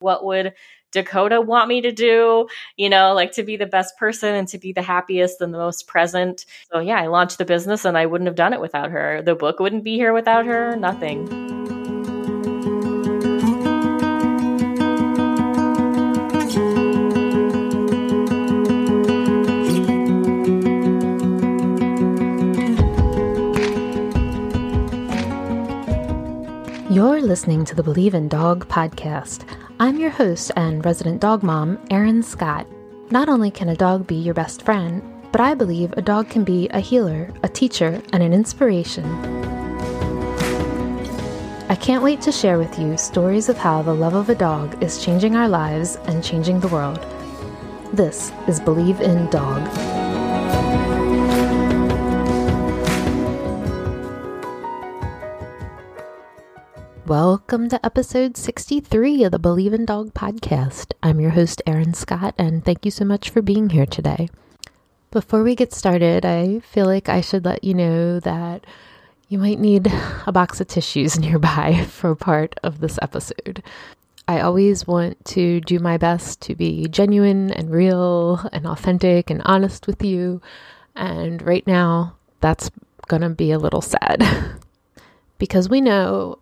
What would Dakota want me to do? You know, like to be the best person and to be the happiest and the most present. So, yeah, I launched the business and I wouldn't have done it without her. The book wouldn't be here without her, nothing. You're listening to the Believe in Dog podcast. I'm your host and resident dog mom, Erin Scott. Not only can a dog be your best friend, but I believe a dog can be a healer, a teacher, and an inspiration. I can't wait to share with you stories of how the love of a dog is changing our lives and changing the world. This is Believe in Dog. Welcome to episode 63 of the Believe in Dog podcast. I'm your host, Erin Scott, and thank you so much for being here today. Before we get started, I feel like I should let you know that you might need a box of tissues nearby for part of this episode. I always want to do my best to be genuine and real and authentic and honest with you. And right now, that's going to be a little sad. because we know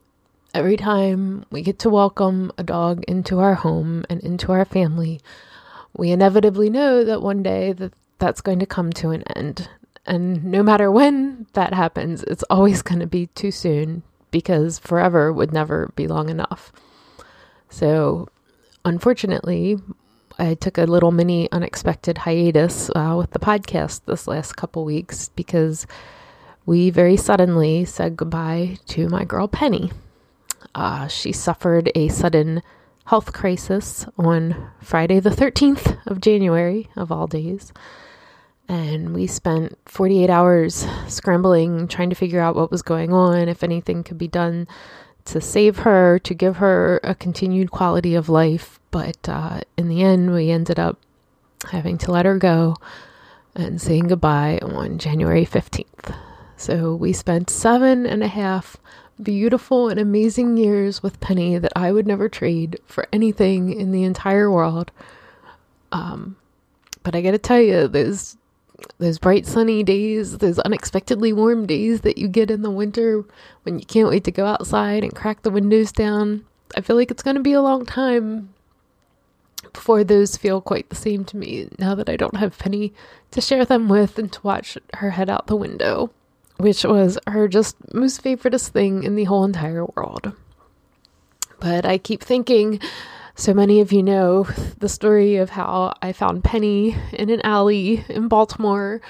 Every time we get to welcome a dog into our home and into our family, we inevitably know that one day that that's going to come to an end. And no matter when that happens, it's always going to be too soon because forever would never be long enough. So, unfortunately, I took a little mini unexpected hiatus uh, with the podcast this last couple weeks because we very suddenly said goodbye to my girl Penny. Uh, she suffered a sudden health crisis on Friday, the 13th of January, of all days. And we spent 48 hours scrambling, trying to figure out what was going on, if anything could be done to save her, to give her a continued quality of life. But uh, in the end, we ended up having to let her go and saying goodbye on January 15th. So we spent seven and a half beautiful and amazing years with Penny that I would never trade for anything in the entire world. Um, but I gotta tell you, those those bright sunny days, those unexpectedly warm days that you get in the winter when you can't wait to go outside and crack the windows down. I feel like it's gonna be a long time before those feel quite the same to me now that I don't have Penny to share them with and to watch her head out the window which was her just most favoriteest thing in the whole entire world. But I keep thinking, so many of you know the story of how I found Penny in an alley in Baltimore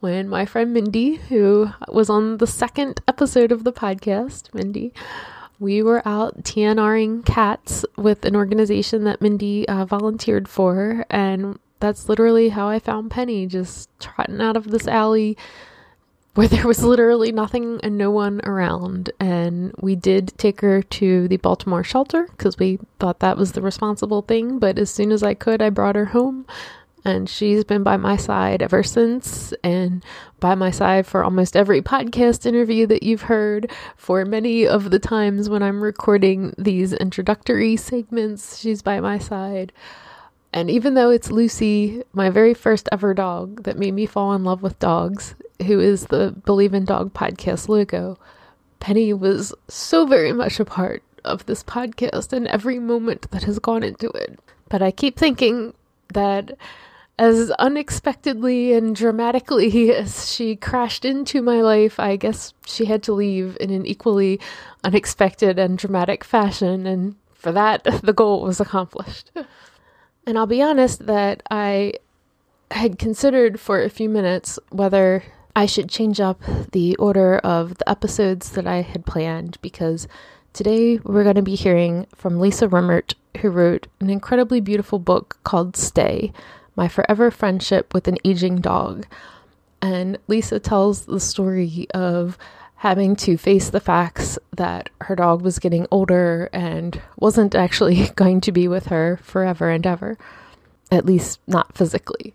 when my friend Mindy, who was on the second episode of the podcast, Mindy, we were out TNRing cats with an organization that Mindy uh, volunteered for. And that's literally how I found Penny, just trotting out of this alley where there was literally nothing and no one around. And we did take her to the Baltimore shelter because we thought that was the responsible thing. But as soon as I could, I brought her home. And she's been by my side ever since, and by my side for almost every podcast interview that you've heard. For many of the times when I'm recording these introductory segments, she's by my side. And even though it's Lucy, my very first ever dog that made me fall in love with dogs, who is the Believe in Dog podcast logo, Penny was so very much a part of this podcast and every moment that has gone into it. But I keep thinking that as unexpectedly and dramatically as she crashed into my life, I guess she had to leave in an equally unexpected and dramatic fashion. And for that, the goal was accomplished. And I'll be honest that I had considered for a few minutes whether I should change up the order of the episodes that I had planned because today we're going to be hearing from Lisa Rimmert, who wrote an incredibly beautiful book called Stay My Forever Friendship with an Aging Dog. And Lisa tells the story of having to face the facts that her dog was getting older and wasn't actually going to be with her forever and ever, at least not physically.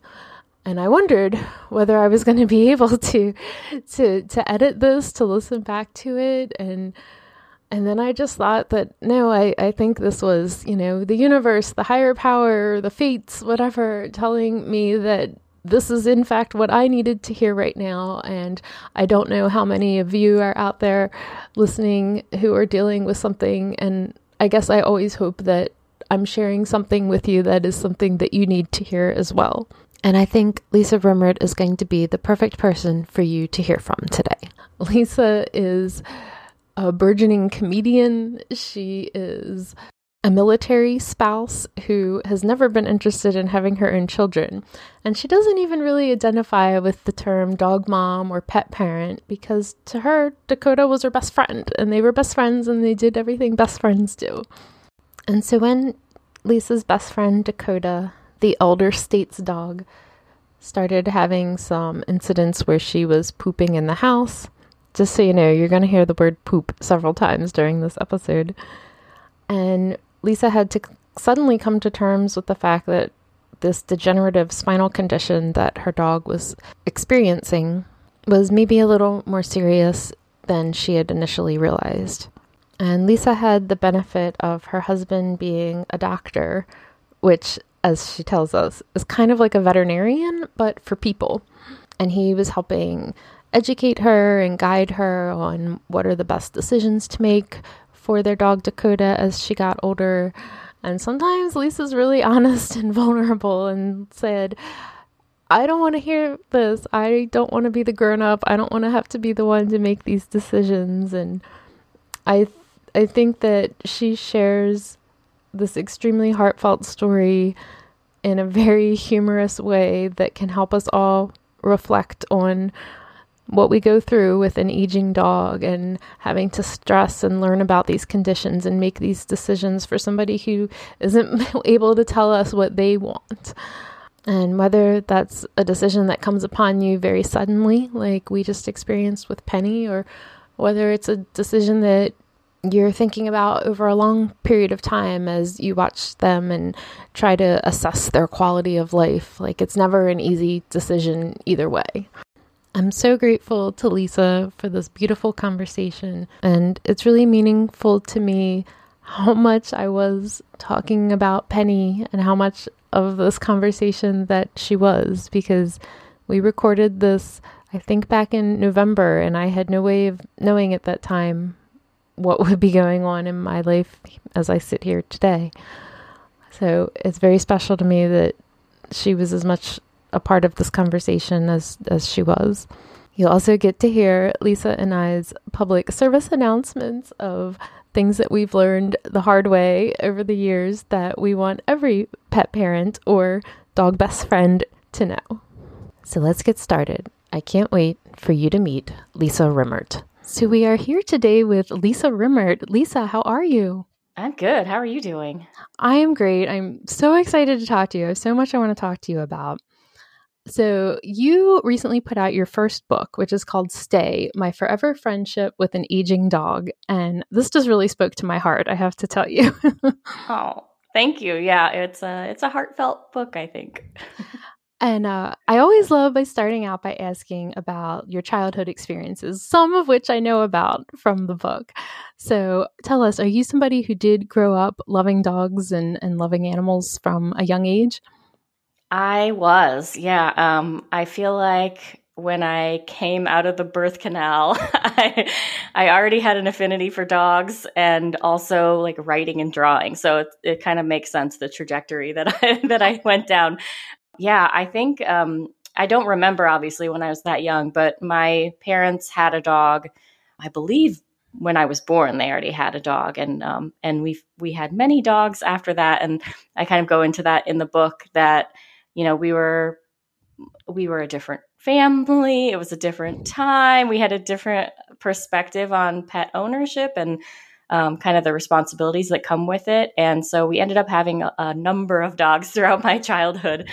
And I wondered whether I was going to be able to to to edit this to listen back to it. And And then I just thought that no, I, I think this was, you know, the universe, the higher power, the fates, whatever, telling me that this is in fact what I needed to hear right now. And I don't know how many of you are out there listening who are dealing with something. And I guess I always hope that I'm sharing something with you that is something that you need to hear as well. And I think Lisa Rimmert is going to be the perfect person for you to hear from today. Lisa is a burgeoning comedian. She is a military spouse who has never been interested in having her own children. And she doesn't even really identify with the term dog mom or pet parent because to her, Dakota was her best friend and they were best friends and they did everything best friends do. And so when Lisa's best friend, Dakota, the elder state's dog, started having some incidents where she was pooping in the house, just so you know, you're going to hear the word poop several times during this episode. And Lisa had to suddenly come to terms with the fact that this degenerative spinal condition that her dog was experiencing was maybe a little more serious than she had initially realized. And Lisa had the benefit of her husband being a doctor, which, as she tells us, is kind of like a veterinarian, but for people. And he was helping educate her and guide her on what are the best decisions to make for their dog Dakota as she got older. And sometimes Lisa's really honest and vulnerable and said, I don't want to hear this. I don't want to be the grown up. I don't want to have to be the one to make these decisions. And I, th- I think that she shares this extremely heartfelt story in a very humorous way that can help us all reflect on what we go through with an aging dog and having to stress and learn about these conditions and make these decisions for somebody who isn't able to tell us what they want. And whether that's a decision that comes upon you very suddenly, like we just experienced with Penny, or whether it's a decision that you're thinking about over a long period of time as you watch them and try to assess their quality of life. Like it's never an easy decision either way. I'm so grateful to Lisa for this beautiful conversation, and it's really meaningful to me how much I was talking about Penny and how much of this conversation that she was because we recorded this, I think, back in November, and I had no way of knowing at that time what would be going on in my life as I sit here today. So it's very special to me that she was as much a part of this conversation as as she was. You'll also get to hear Lisa and I's public service announcements of things that we've learned the hard way over the years that we want every pet parent or dog best friend to know. So let's get started. I can't wait for you to meet Lisa Rimmert. So we are here today with Lisa Rimmert. Lisa, how are you? I'm good. How are you doing? I am great. I'm so excited to talk to you. I have so much I want to talk to you about. So, you recently put out your first book, which is called Stay My Forever Friendship with an Aging Dog. And this just really spoke to my heart, I have to tell you. oh, thank you. Yeah, it's a, it's a heartfelt book, I think. and uh, I always love by starting out by asking about your childhood experiences, some of which I know about from the book. So, tell us, are you somebody who did grow up loving dogs and, and loving animals from a young age? I was, yeah. Um, I feel like when I came out of the birth canal, I, I already had an affinity for dogs and also like writing and drawing. So it, it kind of makes sense the trajectory that I that I went down. Yeah, I think um, I don't remember obviously when I was that young, but my parents had a dog. I believe when I was born, they already had a dog, and um, and we we had many dogs after that. And I kind of go into that in the book that you know, we were we were a different family. It was a different time. We had a different perspective on pet ownership and um, kind of the responsibilities that come with it. And so we ended up having a, a number of dogs throughout my childhood.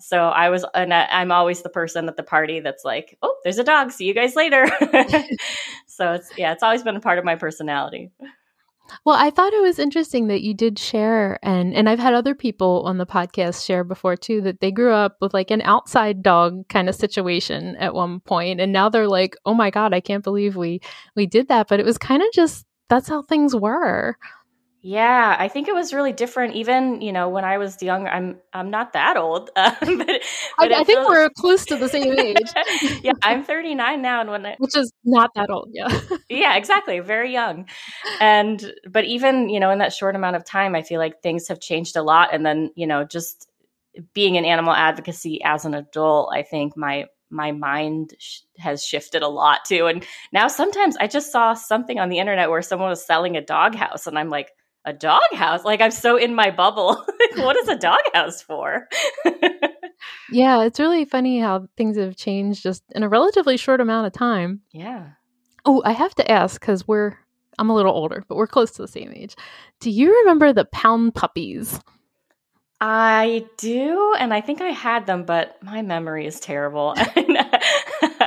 So I was, and I, am always the person at the party that's like, "Oh, there's a dog. See you guys later." so it's yeah, it's always been a part of my personality. Well, I thought it was interesting that you did share and and I've had other people on the podcast share before too that they grew up with like an outside dog kind of situation at one point and now they're like, "Oh my god, I can't believe we we did that." But it was kind of just that's how things were. Yeah, I think it was really different. Even you know when I was young, I'm I'm not that old, uh, but, but I, I, think feels... we're close to the same age. yeah, I'm 39 now, and when I... which is not that old. Yeah, yeah, exactly, very young. And but even you know in that short amount of time, I feel like things have changed a lot. And then you know just being in animal advocacy as an adult, I think my my mind sh- has shifted a lot too. And now sometimes I just saw something on the internet where someone was selling a doghouse, and I'm like a doghouse. Like I'm so in my bubble. what is a doghouse for? yeah, it's really funny how things have changed just in a relatively short amount of time. Yeah. Oh, I have to ask because we're I'm a little older, but we're close to the same age. Do you remember the pound puppies? I do, and I think I had them, but my memory is terrible. I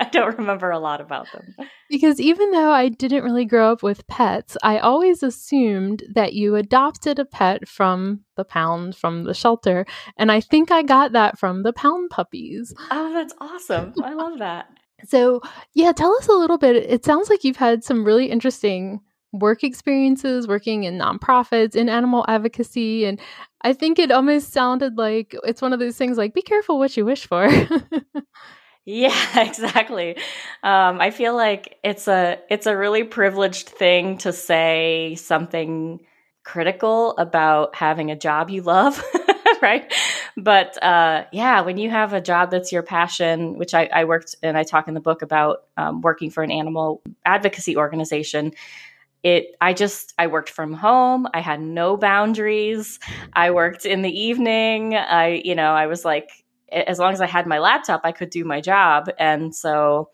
don't remember a lot about them. Because even though I didn't really grow up with pets, I always assumed that you adopted a pet from the pound, from the shelter. And I think I got that from the pound puppies. Oh, that's awesome. I love that. So, yeah, tell us a little bit. It sounds like you've had some really interesting work experiences working in nonprofits in animal advocacy and i think it almost sounded like it's one of those things like be careful what you wish for yeah exactly. Um, i feel like it's a it's a really privileged thing to say something critical about having a job you love right? But uh, yeah when you have a job that's your passion which i, I worked and i talk in the book about um, working for an animal advocacy organization it i just i worked from home. I had no boundaries. I worked in the evening. I you know i was like as long as i had my laptop i could do my job. And so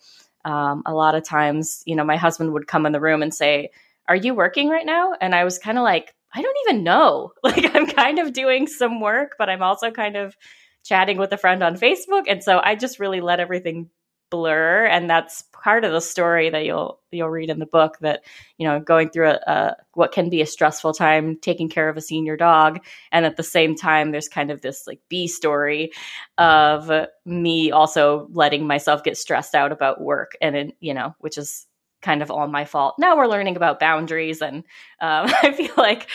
um, a lot of times you know my husband would come in the room and say are you working right now? And i was kind of like i don't even know. Like i'm kind of doing some work but i'm also kind of chatting with a friend on facebook. And so i just really let everything blur and that's part of the story that you'll you'll read in the book that you know going through a, a, what can be a stressful time taking care of a senior dog and at the same time there's kind of this like b story of me also letting myself get stressed out about work and it, you know which is kind of all my fault. Now we're learning about boundaries and um, i feel like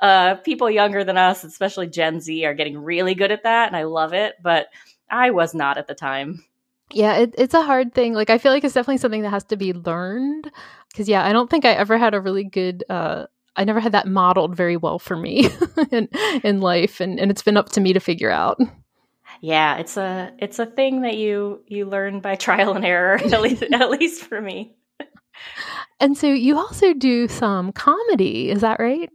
uh, people younger than us especially gen z are getting really good at that and i love it but i was not at the time yeah, it, it's a hard thing. Like, I feel like it's definitely something that has to be learned. Because, yeah, I don't think I ever had a really good, uh, I never had that modeled very well for me in, in life. And, and it's been up to me to figure out. Yeah, it's a it's a thing that you you learn by trial and error at least at least for me. And so you also do some comedy, is that right?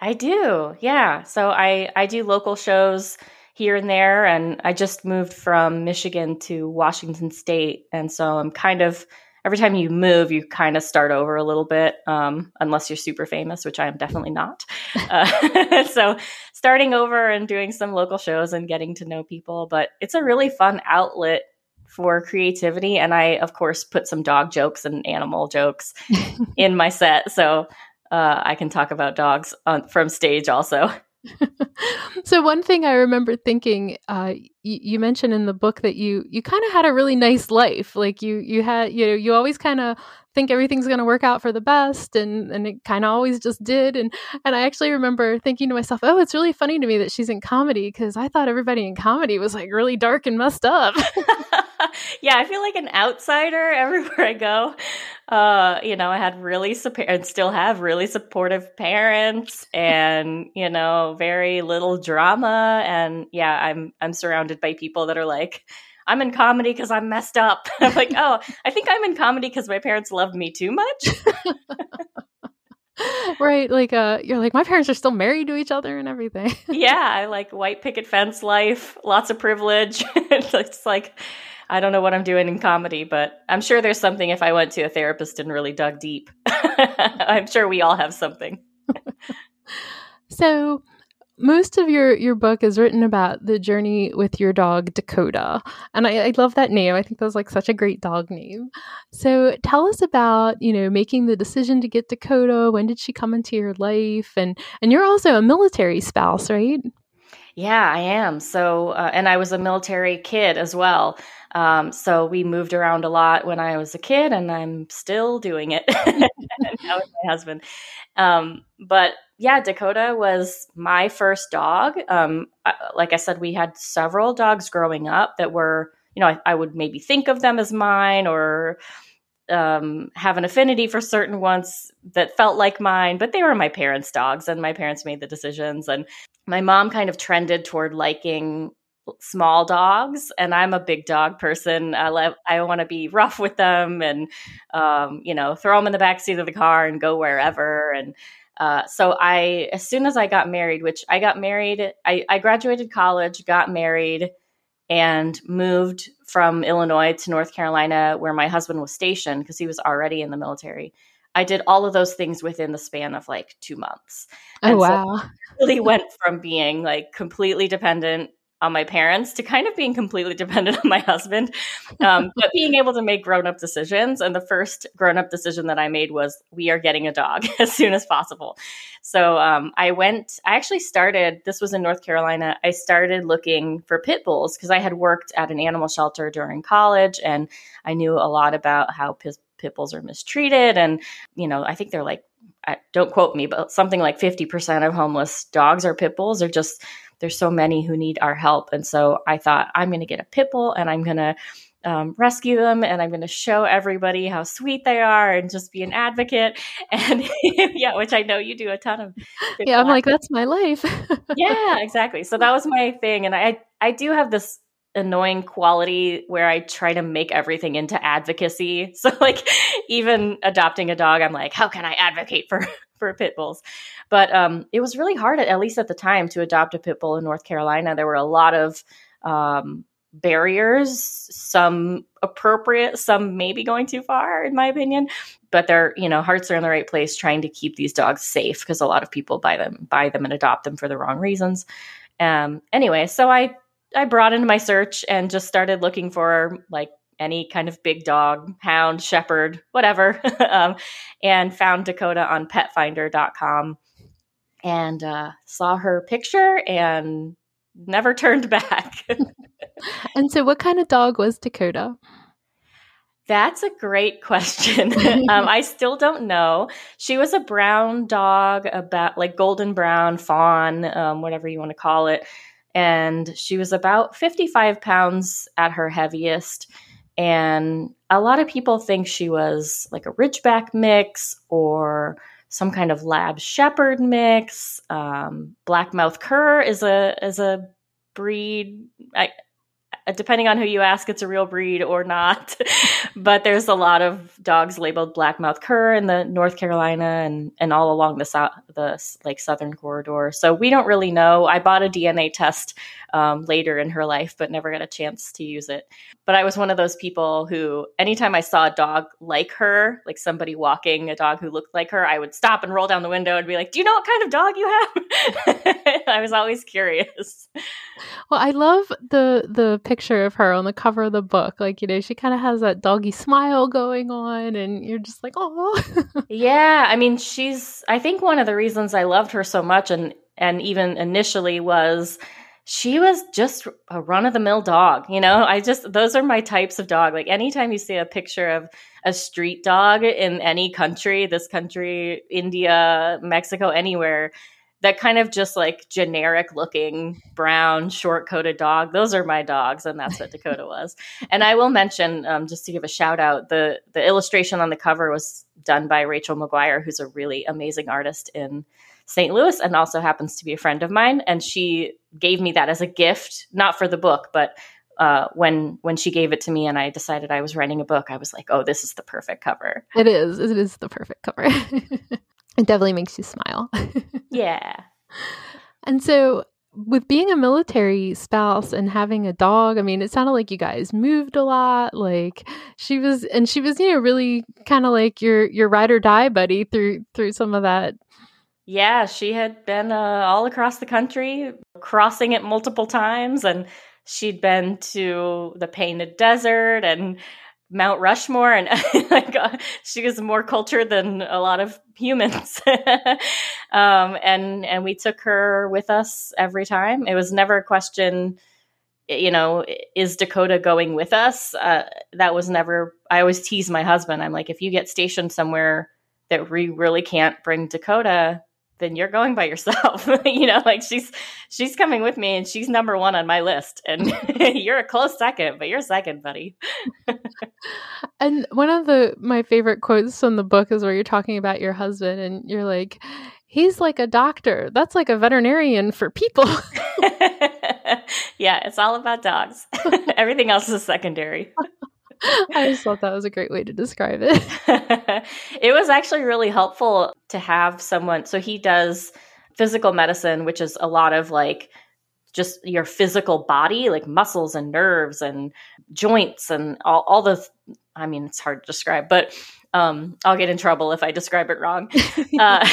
I do. Yeah. So I I do local shows here and there. And I just moved from Michigan to Washington State. And so I'm kind of, every time you move, you kind of start over a little bit, um, unless you're super famous, which I am definitely not. Uh, so starting over and doing some local shows and getting to know people. But it's a really fun outlet for creativity. And I, of course, put some dog jokes and animal jokes in my set. So uh, I can talk about dogs on, from stage also. so one thing I remember thinking, uh, you, you mentioned in the book that you you kind of had a really nice life. Like you you had you know you always kind of think everything's going to work out for the best, and and it kind of always just did. And and I actually remember thinking to myself, oh, it's really funny to me that she's in comedy because I thought everybody in comedy was like really dark and messed up. yeah, I feel like an outsider everywhere I go. Uh, you know, I had really support and still have really supportive parents and, you know, very little drama and yeah, I'm I'm surrounded by people that are like I'm in comedy because I'm messed up. I'm like, oh, I think I'm in comedy because my parents love me too much. right like uh you're like my parents are still married to each other and everything yeah i like white picket fence life lots of privilege it's like I don't know what I'm doing in comedy, but I'm sure there's something if I went to a therapist and really dug deep. I'm sure we all have something. so, most of your your book is written about the journey with your dog Dakota, and I, I, love that name. I think that's like such a great dog name. So, tell us about you know making the decision to get Dakota. When did she come into your life? And and you're also a military spouse, right? Yeah, I am. So, uh, and I was a military kid as well. Um, so we moved around a lot when I was a kid, and I'm still doing it now with my husband. Um, but yeah, Dakota was my first dog. Um, like I said, we had several dogs growing up that were, you know, I, I would maybe think of them as mine or um, have an affinity for certain ones that felt like mine, but they were my parents' dogs, and my parents made the decisions. And my mom kind of trended toward liking small dogs and i'm a big dog person i love i want to be rough with them and um, you know throw them in the back seat of the car and go wherever and uh, so i as soon as i got married which i got married I, I graduated college got married and moved from illinois to north carolina where my husband was stationed because he was already in the military. I did all of those things within the span of like two months. Oh and wow. So really went from being like completely dependent on my parents to kind of being completely dependent on my husband, um, but being able to make grown up decisions. And the first grown up decision that I made was we are getting a dog as soon as possible. So um, I went, I actually started, this was in North Carolina, I started looking for pit bulls because I had worked at an animal shelter during college and I knew a lot about how pit, pit bulls are mistreated. And, you know, I think they're like, I, don't quote me, but something like 50% of homeless dogs are pit bulls are just there's so many who need our help. And so I thought, I'm going to get a pit bull and I'm going to um, rescue them and I'm going to show everybody how sweet they are and just be an advocate. And yeah, which I know you do a ton of. Yeah, I'm like, that's my life. yeah, exactly. So that was my thing. And I, I do have this annoying quality where I try to make everything into advocacy. So like even adopting a dog, I'm like, how can I advocate for for pit bulls? But um, it was really hard, at least at the time, to adopt a pit bull in North Carolina. There were a lot of um, barriers, some appropriate, some maybe going too far, in my opinion. But their, you know, hearts are in the right place, trying to keep these dogs safe because a lot of people buy them, buy them and adopt them for the wrong reasons. Um, anyway, so I I broadened my search and just started looking for like any kind of big dog, hound, shepherd, whatever, um, and found Dakota on petfinder.com and uh, saw her picture and never turned back. and so, what kind of dog was Dakota? That's a great question. um, I still don't know. She was a brown dog, about like golden brown fawn, um, whatever you want to call it. And she was about 55 pounds at her heaviest. And a lot of people think she was like a Ridgeback mix or some kind of lab shepherd mix. Um, Blackmouth cur is a is a breed. I, depending on who you ask, it's a real breed or not. but there's a lot of dogs labeled blackmouth cur in the North Carolina and and all along the south the like southern corridor. So we don't really know. I bought a DNA test um, later in her life, but never got a chance to use it. But I was one of those people who, anytime I saw a dog like her, like somebody walking a dog who looked like her, I would stop and roll down the window and be like, Do you know what kind of dog you have? I was always curious. Well, I love the the picture of her on the cover of the book. Like, you know, she kind of has that doggy smile going on, and you're just like, Oh, yeah. I mean, she's, I think one of the reasons I loved her so much and and even initially was she was just a run of the mill dog. You know, I just, those are my types of dog. Like anytime you see a picture of a street dog in any country, this country, India, Mexico, anywhere, that kind of just like generic looking brown short coated dog those are my dogs and that's what dakota was and i will mention um, just to give a shout out the the illustration on the cover was done by rachel mcguire who's a really amazing artist in st louis and also happens to be a friend of mine and she gave me that as a gift not for the book but uh, when when she gave it to me and I decided I was writing a book, I was like, "Oh, this is the perfect cover." It is. It is the perfect cover. It definitely makes you smile. yeah. And so, with being a military spouse and having a dog, I mean, it sounded like you guys moved a lot. Like she was, and she was, you know, really kind of like your your ride or die buddy through through some of that. Yeah, she had been uh, all across the country, crossing it multiple times, and she'd been to the Painted Desert and Mount Rushmore, and like she was more cultured than a lot of humans. um, and and we took her with us every time. It was never a question, you know, is Dakota going with us? Uh, that was never. I always tease my husband. I'm like, if you get stationed somewhere that we really can't bring Dakota, then you're going by yourself. you know, like she's she's coming with me and she's number one on my list. And you're a close second, but you're second, buddy. and one of the my favorite quotes from the book is where you're talking about your husband and you're like, he's like a doctor. That's like a veterinarian for people. yeah, it's all about dogs. Everything else is secondary. I just thought that was a great way to describe it. it was actually really helpful to have someone. So he does physical medicine, which is a lot of like just your physical body, like muscles and nerves and joints and all, all the, I mean, it's hard to describe, but um, I'll get in trouble if I describe it wrong. Uh,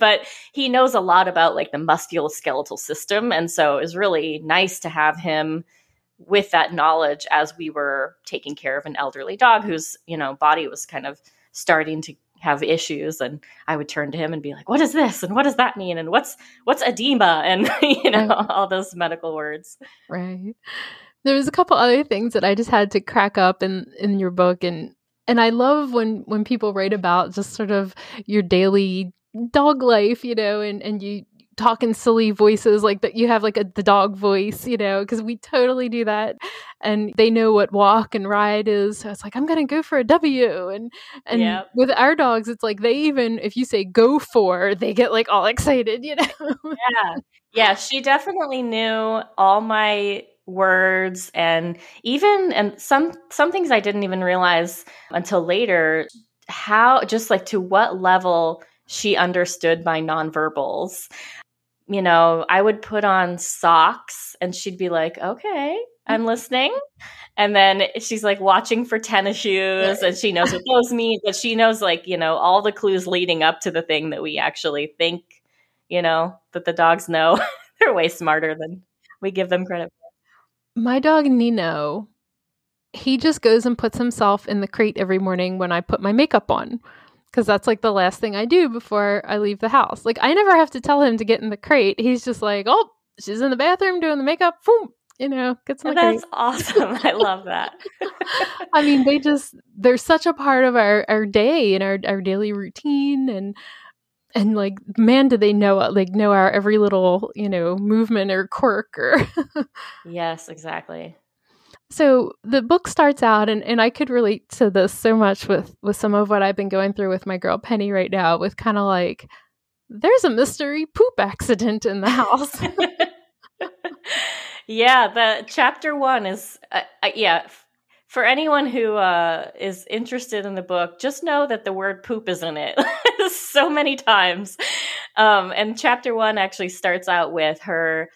but he knows a lot about like the musculoskeletal system. And so it was really nice to have him with that knowledge as we were taking care of an elderly dog whose you know body was kind of starting to have issues. And i would turn to him and be like what is this? And what does that mean? And what's what's edema? And you know all those medical words. Right. There was a couple other things that i just had to crack up in in your book. And and i love when when people write about just sort of your daily dog life you know and and you talking silly voices like that you have like a the dog voice you know because we totally do that. And they know what walk and ride is so it's like i'm gonna go for a w. And and yep. with our dogs it's like they even if you say go for they get like all excited you know? Yeah. Yeah she definitely knew all my words and even and some some things i didn't even realize until later how just like to what level she understood my nonverbals you know, I would put on socks and she'd be like, okay, I'm listening. And then she's like watching for tennis shoes and she knows what those mean, but she knows like, you know, all the clues leading up to the thing that we actually think, you know, that the dogs know. They're way smarter than we give them credit for. My dog Nino, he just goes and puts himself in the crate every morning when I put my makeup on because that's like the last thing I do before I leave the house. Like I never have to tell him to get in the crate. He's just like, oh, she's in the bathroom doing the makeup. Boom, you know, gets in the That's crate. awesome. I love that. I mean, they just they're such a part of our our day and our our daily routine and and like man do they know like know our every little you know movement or quirk or yes exactly so the book starts out and, and i could relate to this so much with with some of what i've been going through with my girl penny right now with kind of like there's a mystery poop accident in the house. Yeah the chapter one is uh, uh, yeah for anyone who uh, is interested in the book just know that the word poop is in it so many times. Um, and chapter one actually starts out with her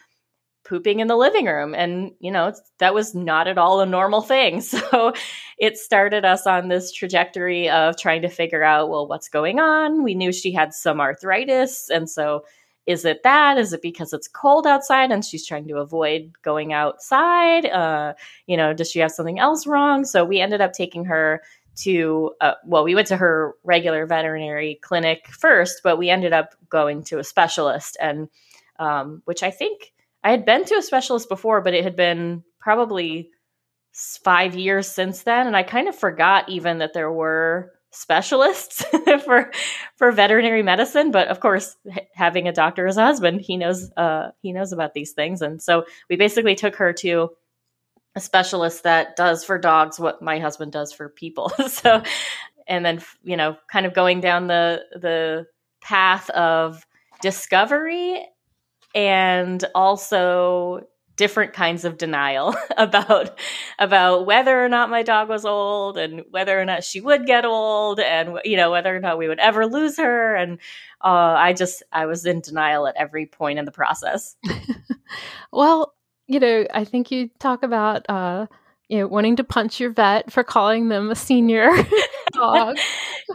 pooping in the living room. And you know that was not at all a normal thing. So it started us on this trajectory of trying to figure out well what's going on? We knew she had some arthritis. And so is it that is it because it's cold outside and she's trying to avoid going outside? Uh, you know does she have something else wrong? So we ended up taking her to uh, well we went to her regular veterinary clinic first but we ended up going to a specialist and um, which i think I had been to a specialist before, but it had been probably five years since then, and I kind of forgot even that there were specialists for for veterinary medicine. But of course, having a doctor as a husband, he knows uh, he knows about these things, and so we basically took her to a specialist that does for dogs what my husband does for people. so, and then you know, kind of going down the the path of discovery and also different kinds of denial about about whether or not my dog was old and whether or not she would get old and you know whether or not we would ever lose her. And uh, i just i was in denial at every point in the process. Well you know i think you talk about uh you know wanting to punch your vet for calling them a senior dog.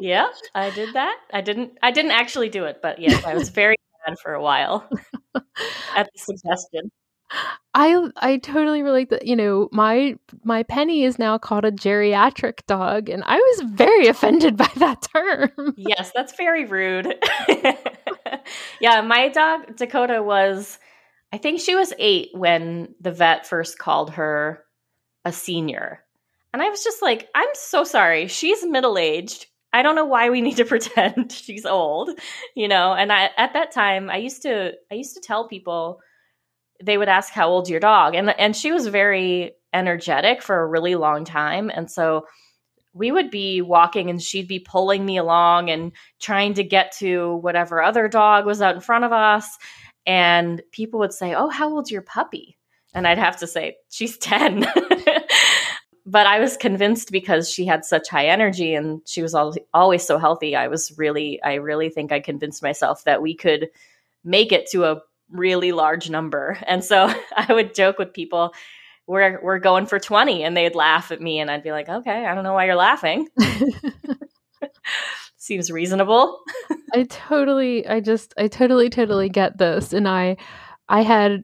Yeah i did that. I didn't i didn't actually do it but yes i was very mad for a while at the suggestion. I I totally relate that. You know, my my Penny is now called a geriatric dog, and I was very offended by that term. yes, that's very rude. yeah, my dog Dakota was, I think she was eight when the vet first called her a senior, and I was just like, I'm so sorry. She's middle aged. I don't know why we need to pretend she's old, you know. And I at that time, I used to I used to tell people they would ask how old's your dog? And and she was very energetic for a really long time. And so we would be walking and she'd be pulling me along and trying to get to whatever other dog was out in front of us. And people would say oh how old's your puppy? And i'd have to say she's 10 but i was convinced because she had such high energy and she was always so healthy i was really i really think i convinced myself that we could make it to a really large number. And so I would joke with people, we're we're going for 20 and they'd laugh at me and I'd be like, "Okay, I don't know why you're laughing." Seems reasonable. I totally I just I totally totally get this and I I had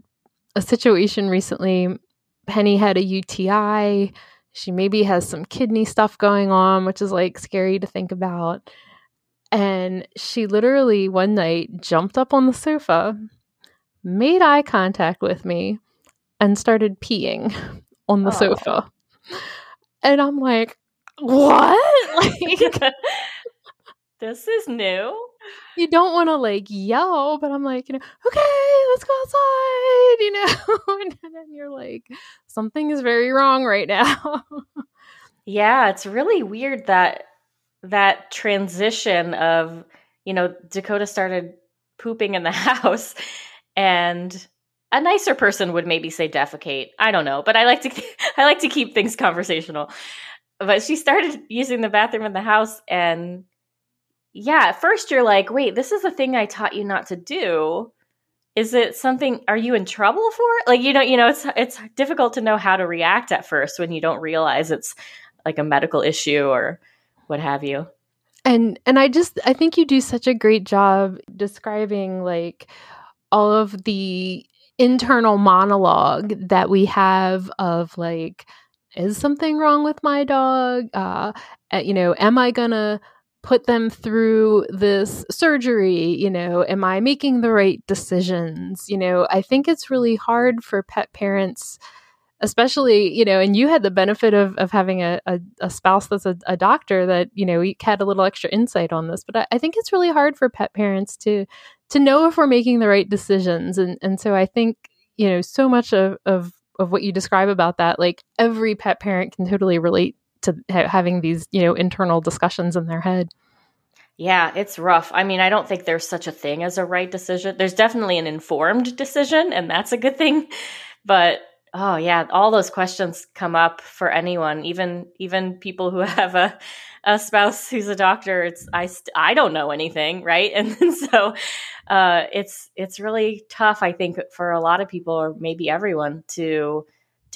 a situation recently Penny had a UTI. She maybe has some kidney stuff going on, which is like scary to think about. And she literally one night jumped up on the sofa made eye contact with me and started peeing on the oh. sofa. And I'm like, what? like, this is new. You don't want to like yell, but I'm like, you know, okay, let's go outside, you know? and then you're like, something is very wrong right now. yeah, it's really weird that that transition of, you know, Dakota started pooping in the house and a nicer person would maybe say defecate. I don't know, but I like to I like to keep things conversational. But she started using the bathroom in the house and yeah, at first you're like, "Wait, this is the thing I taught you not to do." Is it something are you in trouble for it? Like you know, you know, it's it's difficult to know how to react at first when you don't realize it's like a medical issue or what have you. And and I just I think you do such a great job describing like all of the internal monologue that we have of like is something wrong with my dog uh eh, you know am i gonna put them through this surgery you know am i making the right decisions? You know i think it's really hard for pet parents especially you know and you had the benefit of, of having a, a, a spouse that's a, a, doctor that you know had a little extra insight on this but I, I, think it's really hard for pet parents to to know if we're making the right decisions. And and so i think you know so much of of of what you describe about that like every pet parent can totally relate to ha- having these you know internal discussions in their head yeah, it's rough. I mean, I don't think there's such a thing as a right decision. There's definitely an informed decision, and that's a good thing. But oh yeah, all those questions come up for anyone, even even people who have a a spouse who's a doctor. It's I st- I don't know anything, right? And so uh, it's it's really tough, I think, for a lot of people or maybe everyone to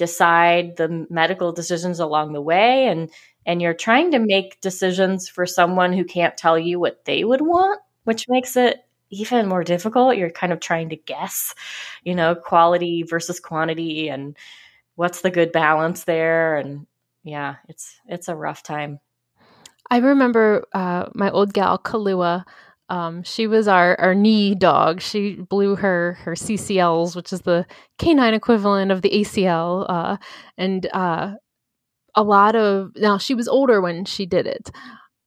decide the medical decisions along the way and and you're trying to make decisions for someone who can't tell you what they would want which makes it even more difficult. You're kind of trying to guess, you know, quality versus quantity and what's the good balance there. And yeah, it's it's a rough time. I remember uh, my old gal Kalua. Um, she was our, our knee dog. She blew her her CCLs, which is the canine equivalent of the ACL, uh, and uh, a lot of now she was older when she did it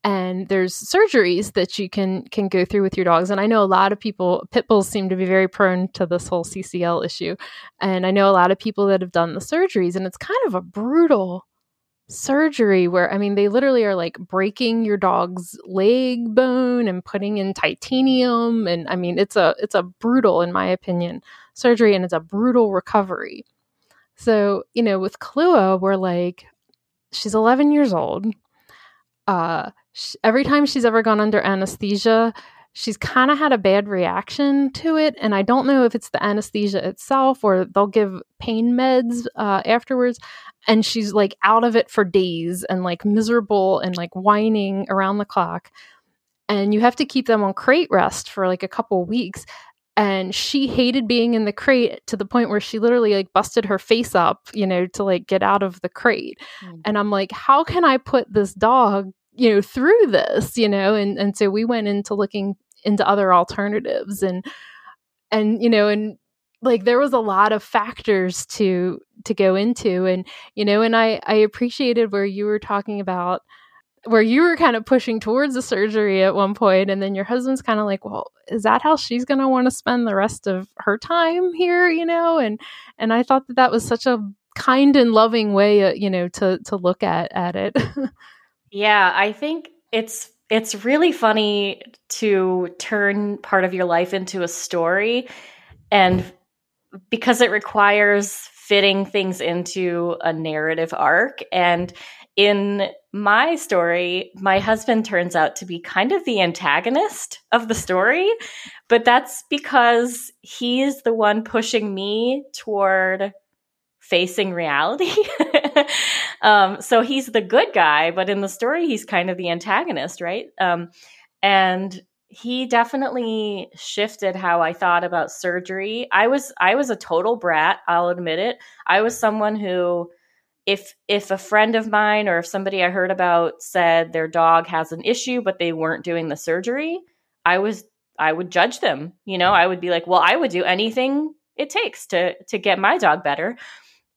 and there's surgeries that you can can go through with your dogs and i know a lot of people pit bulls seem to be very prone to this whole ccl issue and i know a lot of people that have done the surgeries and it's kind of a brutal surgery where i mean they literally are like breaking your dog's leg bone and putting in titanium and i mean it's a it's a brutal in my opinion surgery and it's a brutal recovery. So you know with Kalua we're like she's 11 years old. Uh she, every time she's ever gone under anesthesia, she's kind of had a bad reaction to it. And I don't know if it's the anesthesia itself or they'll give pain meds uh, afterwards. And she's like out of it for days and like miserable and like whining around the clock. And you have to keep them on crate rest for like a couple weeks. and she hated being in the crate to the point where she literally like busted her face up you know to like get out of the crate mm. and i'm like how can i put this dog you know through this you know and and so we went into looking into other alternatives and and you know and like there was a lot of factors to to go into and you know and i i appreciated where you were talking about where you were kind of pushing towards the surgery at one point and then your husband's kind of like well is that how she's going to want to spend the rest of her time here? you know and and i thought that that was such a kind and loving way uh, you know to to look at at it. Yeah i think it's it's really funny to turn part of your life into a story and because it requires fitting things into a narrative arc and in my story, my husband turns out to be kind of the antagonist of the story, but that's because he's the one pushing me toward facing reality. um, so he's the good guy, but in the story, he's kind of the antagonist, right? Um, and he definitely shifted how I thought about surgery. I was I was a total brat, I'll admit it. I was someone who if if a friend of mine or if somebody I heard about said their dog has an issue but they weren't doing the surgery, I was I would judge them. You know, I would be like, "Well, I would do anything it takes to to get my dog better."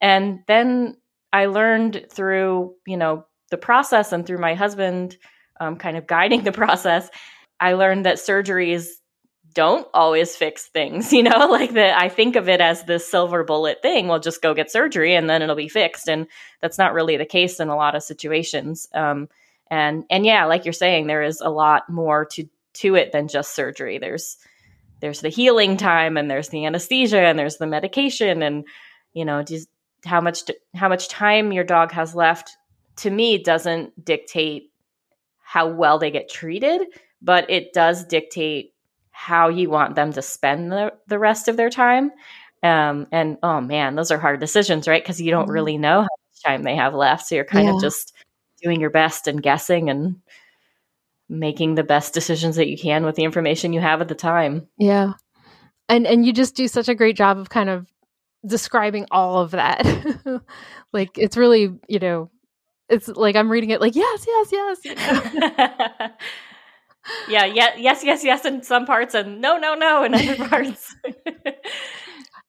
And then I learned through, you know, the process and through my husband um, kind of guiding the process, I learned that surgeries don't always fix things, you know, like that I think of it as this silver bullet thing. Well, just go get surgery and then it'll be fixed. And that's not really the case in a lot of situations. Um, and and yeah, like you're saying, there is a lot more to to it than just surgery. There's there's the healing time and there's the anesthesia and there's the medication and you know just how much how much time your dog has left to me doesn't dictate how well they get treated, but it does dictate how you want them to spend the, the rest of their time. Um, and oh man, those are hard decisions, right? Because you don't mm-hmm. really know how much time they have left. So you're kind yeah. of just doing your best and guessing and making the best decisions that you can with the information you have at the time. Yeah. And and you just do such a great job of kind of describing all of that. like it's really, you know, it's like I'm reading it like yes, yes, yes. Yeah, yeah, yes, yes, yes in some parts, and no, no, no in other parts.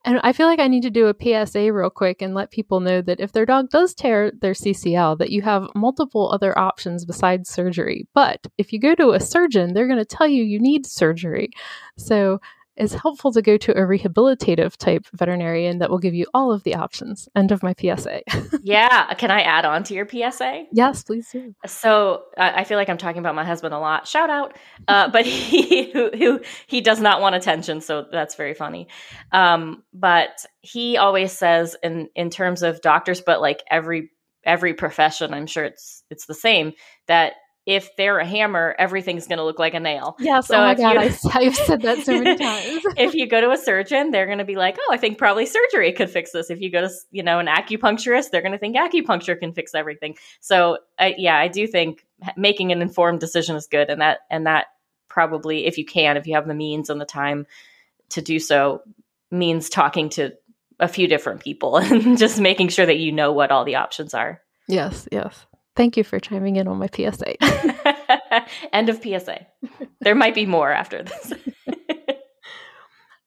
and I feel like I need to do a PSA real quick and let people know that if their dog does tear their CCL, that you have multiple other options besides surgery. But if you go to a surgeon, they're going to tell you you need surgery. So it's helpful to go to a rehabilitative type veterinarian that will give you all of the options. End of my PSA. yeah. Can I add on to your PSA? Yes, please do. So I feel like I'm talking about my husband a lot. Shout out. Uh, but he, who, who, he does not want attention. So that's very funny. Um, but he always says in, in terms of doctors, but like every, every profession, I'm sure it's, it's the same that if they're a hammer, everything's going to look like a nail. Yes. So oh my God. You, I, have said that so many times. if you go to a surgeon, they're going to be like, oh, I think probably surgery could fix this. If you go to, you know, an acupuncturist, they're going to think acupuncture can fix everything. So I, yeah, I do think making an informed decision is good. And that, and that probably, if you can, if you have the means and the time to do so, means talking to a few different people and just making sure that you know what all the options are. Yes. Yes. Thank you for chiming in on my PSA. End of PSA. There might be more after this.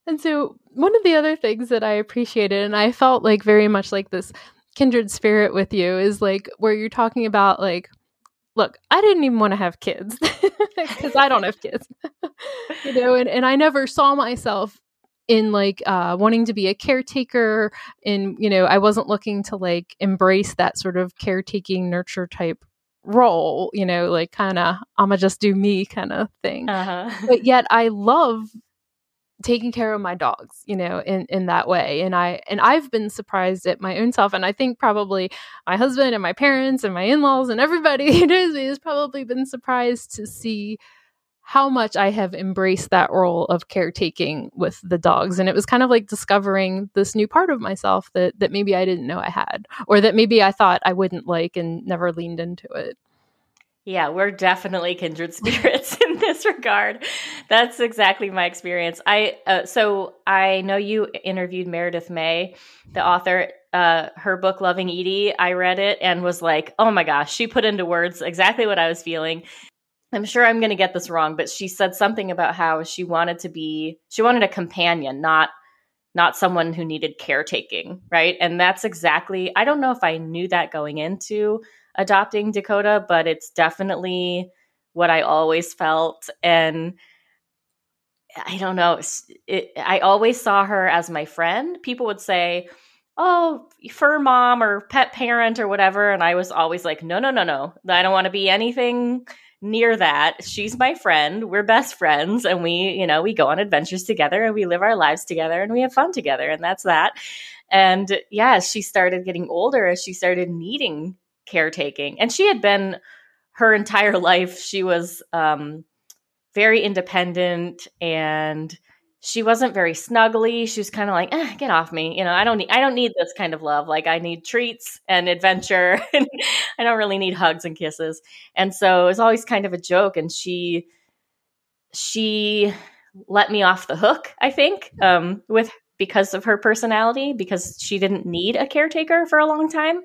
and so, one of the other things that I appreciated, and I felt like very much like this kindred spirit with you, is like where you're talking about, like, look, I didn't even want to have kids because I don't have kids, you know, and, and I never saw myself in like uh, wanting to be a caretaker and you know i wasn't looking to like embrace that sort of caretaking nurture type role you know like kind of i'ma just do me kind of thing uh-huh. but yet i love taking care of my dogs you know in in that way and i and i've been surprised at my own self and i think probably my husband and my parents and my in-laws and everybody who knows me has probably been surprised to see how much I have embraced that role of caretaking with the dogs. And it was kind of like discovering this new part of myself that that maybe I didn't know I had, or that maybe I thought I wouldn't like and never leaned into it. Yeah, we're definitely kindred spirits in this regard. That's exactly my experience. I uh, so I know you interviewed Meredith May, the author. Uh, her book "Loving Edie." I read it and was like, "Oh my gosh!" She put into words exactly what I was feeling. I'm sure I'm going to get this wrong, but she said something about how she wanted to be, she wanted a companion, not not someone who needed caretaking, right? And that's exactly. I don't know if I knew that going into adopting Dakota, but it's definitely what I always felt. And I don't know, it, I always saw her as my friend. People would say, Oh, fur mom or pet parent or whatever. And I was always like, No, no, no, no. I don't want to be anything near that. She's my friend. We're best friends. And we, you know, we go on adventures together and we live our lives together and we have fun together. And that's that. And yeah, she started getting older as she started needing caretaking. And she had been her entire life, she was um, very independent and she wasn't very snuggly. She was kind of like, eh, "Get off me!" You know, I don't need, I don't need this kind of love. Like, I need treats and adventure. and I don't really need hugs and kisses. And so it was always kind of a joke. And she, she let me off the hook. I think um, with because of her personality, because she didn't need a caretaker for a long time.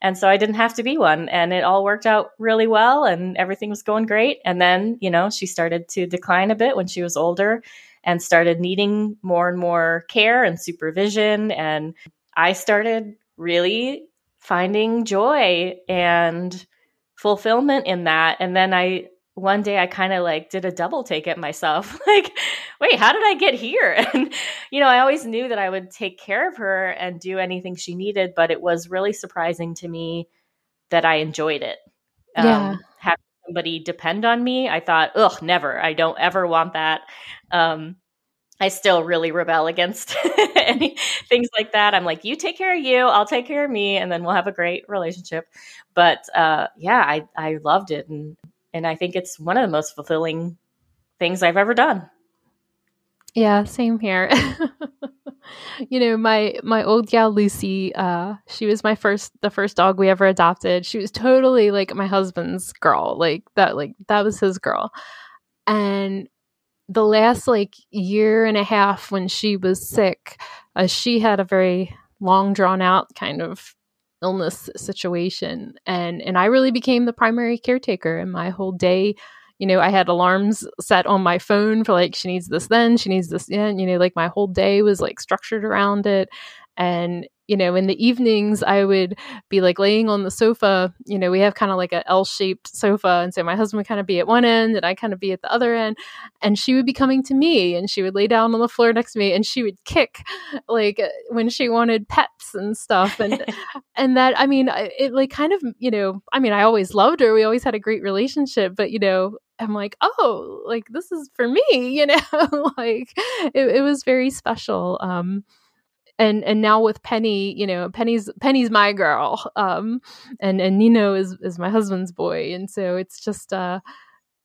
And so I didn't have to be one. And it all worked out really well and everything was going great. And then, you know, she started to decline a bit when she was older and started needing more and more care and supervision. And I started really finding joy and fulfillment in that. And then I one day I kind of like did a double take at myself. like, wait, how did I get here? And, you know, I always knew that I would take care of her and do anything she needed, but it was really surprising to me that I enjoyed it. Yeah. Um, having somebody depend on me, I thought, ugh, never. I don't ever want that. Um, I still really rebel against any things like that. I'm like, you take care of you, I'll take care of me, and then we'll have a great relationship. But uh, yeah, I I loved it, and and I think it's one of the most fulfilling things I've ever done. Yeah, same here. you know, my my old gal Lucy, uh, she was my first the first dog we ever adopted. She was totally like my husband's girl. Like that like that was his girl. And the last like year and a half when she was sick, uh, she had a very long drawn out kind of illness situation and and I really became the primary caretaker and my whole day you know I had alarms set on my phone for like she needs this then she needs this then you know like my whole day was like structured around it. And you know, in the evenings, I would be like laying on the sofa. You know, we have kind of like a L shaped sofa. And so my husband would kind of be at one end and I kind of be at the other end. And she would be coming to me and she would lay down on the floor next to me and she would kick like when she wanted pets and stuff. And, and that, I mean, it like kind of, you know, I mean, I always loved her. We always had a great relationship, but, you know, I'm like, oh, like this is for me, you know, like it, it was very special. Um, and and now with Penny, you know, Penny's Penny's my girl, um, and and Nino is is my husband's boy, and so it's just uh,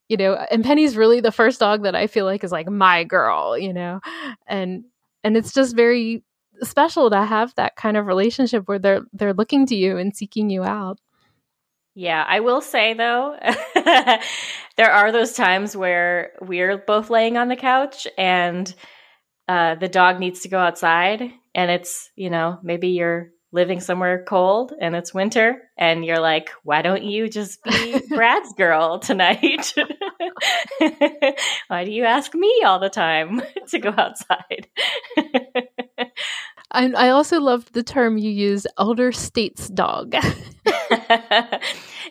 you know, and Penny's really the first dog that I feel like is like my girl, you know, and and it's just very special to have that kind of relationship where they're they're looking to you and seeking you out. Yeah, I will say though, there are those times where we're both laying on the couch and uh, the dog needs to go outside and it's, you know, maybe you're living somewhere cold and it's winter and you're like, why don't you just be Brad's girl tonight? why do you ask me all the time to go outside? and I also loved the term you used, elder states dog.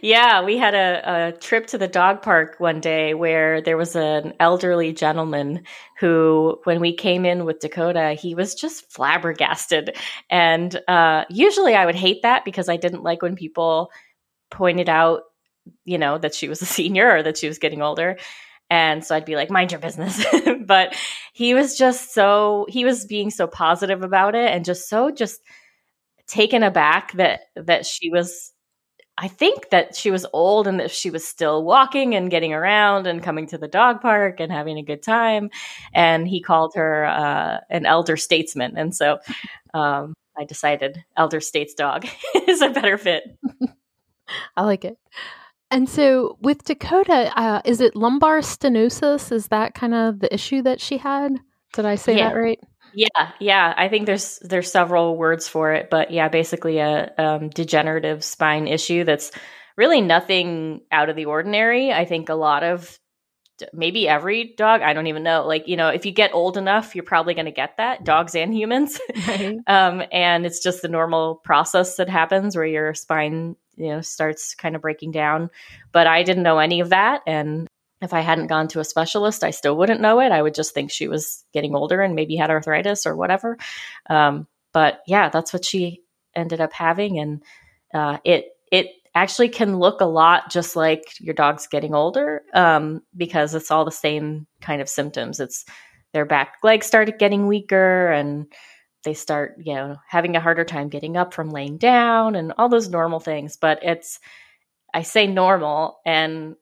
Yeah, we had a, a, trip to the dog park one day where there was an elderly gentleman who, when we came in with Dakota, he was just flabbergasted. And uh, usually I would hate that because I didn't like when people pointed out, you know, that she was a senior or that she was getting older. And so I'd be like, mind your business. but he was just so, he was being so positive about it and just so just taken aback that that she was I think that she was old and that she was still walking and getting around and coming to the dog park and having a good time. And he called her uh, an elder statesman. And so um, I decided elder states dog is a better fit. I like it. And so with Dakota, uh, is it lumbar stenosis? Is that kind of the issue that she had? Did I say Yeah. that right? Yeah, yeah. I think there's there's several words for it, but yeah, basically a um, degenerative spine issue that's really nothing out of the ordinary. I think a lot of maybe every dog, I don't even know. Like you know, if you get old enough, you're probably going to get that. Dogs and humans, Right. um, and it's just the normal process that happens where your spine you know starts kind of breaking down. But I didn't know any of that, and if I hadn't gone to a specialist, I still wouldn't know it. I would just think she was getting older and maybe had arthritis or whatever. Um, but yeah, that's what she ended up having, and uh, it it actually can look a lot just like your dog's getting older um, because it's all the same kind of symptoms. It's their back legs started getting weaker and they start you know having a harder time getting up from laying down and all those normal things but it's i say normal and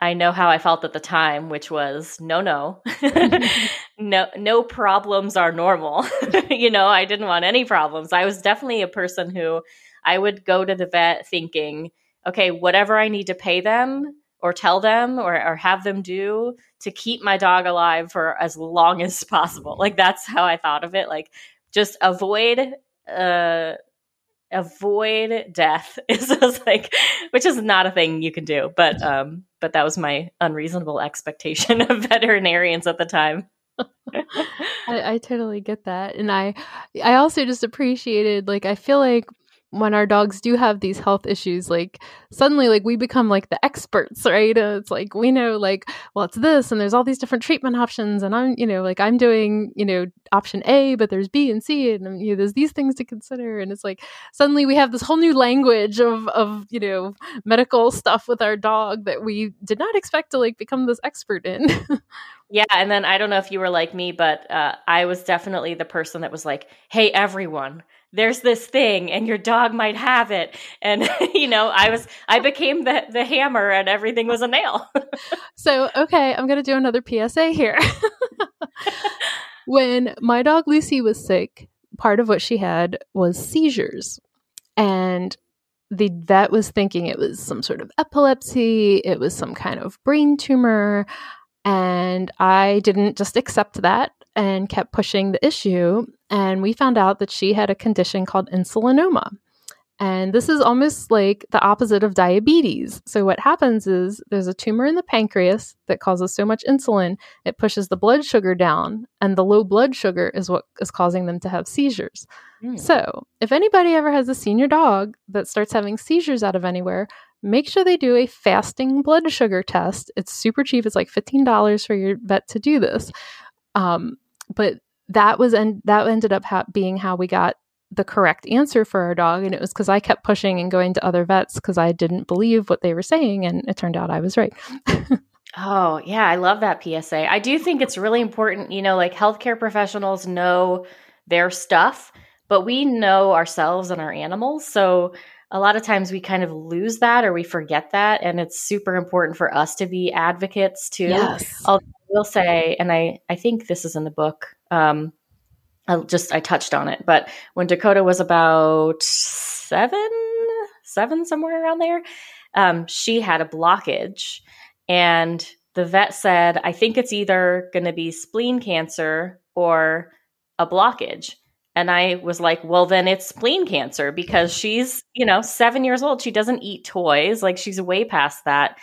i know how i felt at the time which was no no. No no problems are normal. You know i didn't want any problems. I was definitely a person who i would go to the vet thinking okay whatever i need to pay them or tell them or, or have them do to keep my dog alive for as long as possible. Like that's how i thought of it. Like just avoid uh avoid death is just like which is not a thing you can do but um but that was my unreasonable expectation of veterinarians at the time I, I totally get that. And I I also just appreciated like I feel like when our dogs do have these health issues, like suddenly like we become like the experts, right? Uh, it's like we know like, well, it's this and there's all these different treatment options and I'm, you know, like I'm doing, you know, option A, but there's B and C and you know, there's these things to consider. And it's like suddenly we have this whole new language of of, you know, medical stuff with our dog that we did not expect to like become this expert in. Yeah, and then I don't know if you were like me, but uh, I was definitely the person that was like, "Hey, everyone, there's this thing, and your dog might have it." And you know, I was, I became the the hammer, and everything was a nail. So, okay, I'm going to do another PSA here. when my dog Lucy was sick, part of what she had was seizures. And the vet was thinking it was some sort of epilepsy, it was some kind of brain tumor. And I didn't just accept that and kept pushing the issue. And we found out that she had a condition called insulinoma. And this is almost like the opposite of diabetes. So, what happens is there's a tumor in the pancreas that causes so much insulin, it pushes the blood sugar down, and the low blood sugar is what is causing them to have seizures. Hmm. So, if anybody ever has a senior dog that starts having seizures out of anywhere, make sure they do a fasting blood sugar test. It's super cheap. It's like $15 for your vet to do this. Um, but that was and that ended up ha- being how we got the correct answer for our dog and it was because i kept pushing and going to other vets because i didn't believe what they were saying and it turned out i was right Oh, yeah, I love that PSA. I do think it's really important, you know, like healthcare professionals know their stuff, but we know ourselves and our animals. So a lot of times we kind of lose that or we forget that. And it's super important for us to be advocates too. yes I'll will say, and I, I think this is in the book. Um, I just I touched on it, but when Dakota was about seven, seven somewhere around there, um, she had a blockage, and the vet said, I think it's either going to be spleen cancer or a blockage. And I was like, well, then it's spleen cancer because she's, you know, seven years old. She doesn't eat toys. Like she's way past that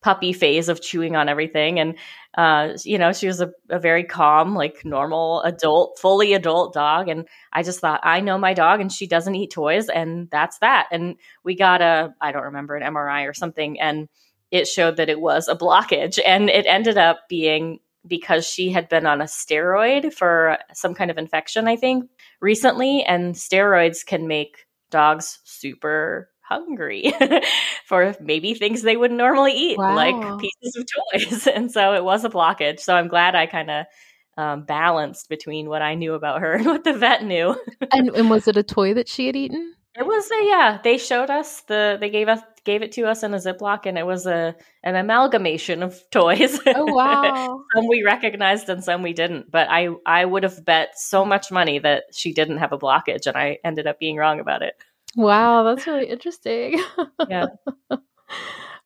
puppy phase of chewing on everything. And, uh, you know, she was a, a very calm, like normal adult, fully adult dog. And I just thought, I know my dog and she doesn't eat toys. And that's that. And we got a, I don't remember, an MRI or something. And it showed that it was a blockage. And it ended up being because she had been on a steroid for some kind of infection, I think, recently. And steroids can make dogs super hungry for maybe things they wouldn't normally eat, Wow. like pieces of toys. And so it was a blockage. So I'm glad I kind of um, balanced between what I knew about her and what the vet knew. and, and was it a toy that she had eaten It was a yeah. They showed us the. They gave us gave it to us in a Ziploc, and it was a an amalgamation of toys. oh wow some we recognized and some we didn't. But I I would have bet so much money that she didn't have a blockage, and I ended up being wrong about it. wow that's really interesting Yeah.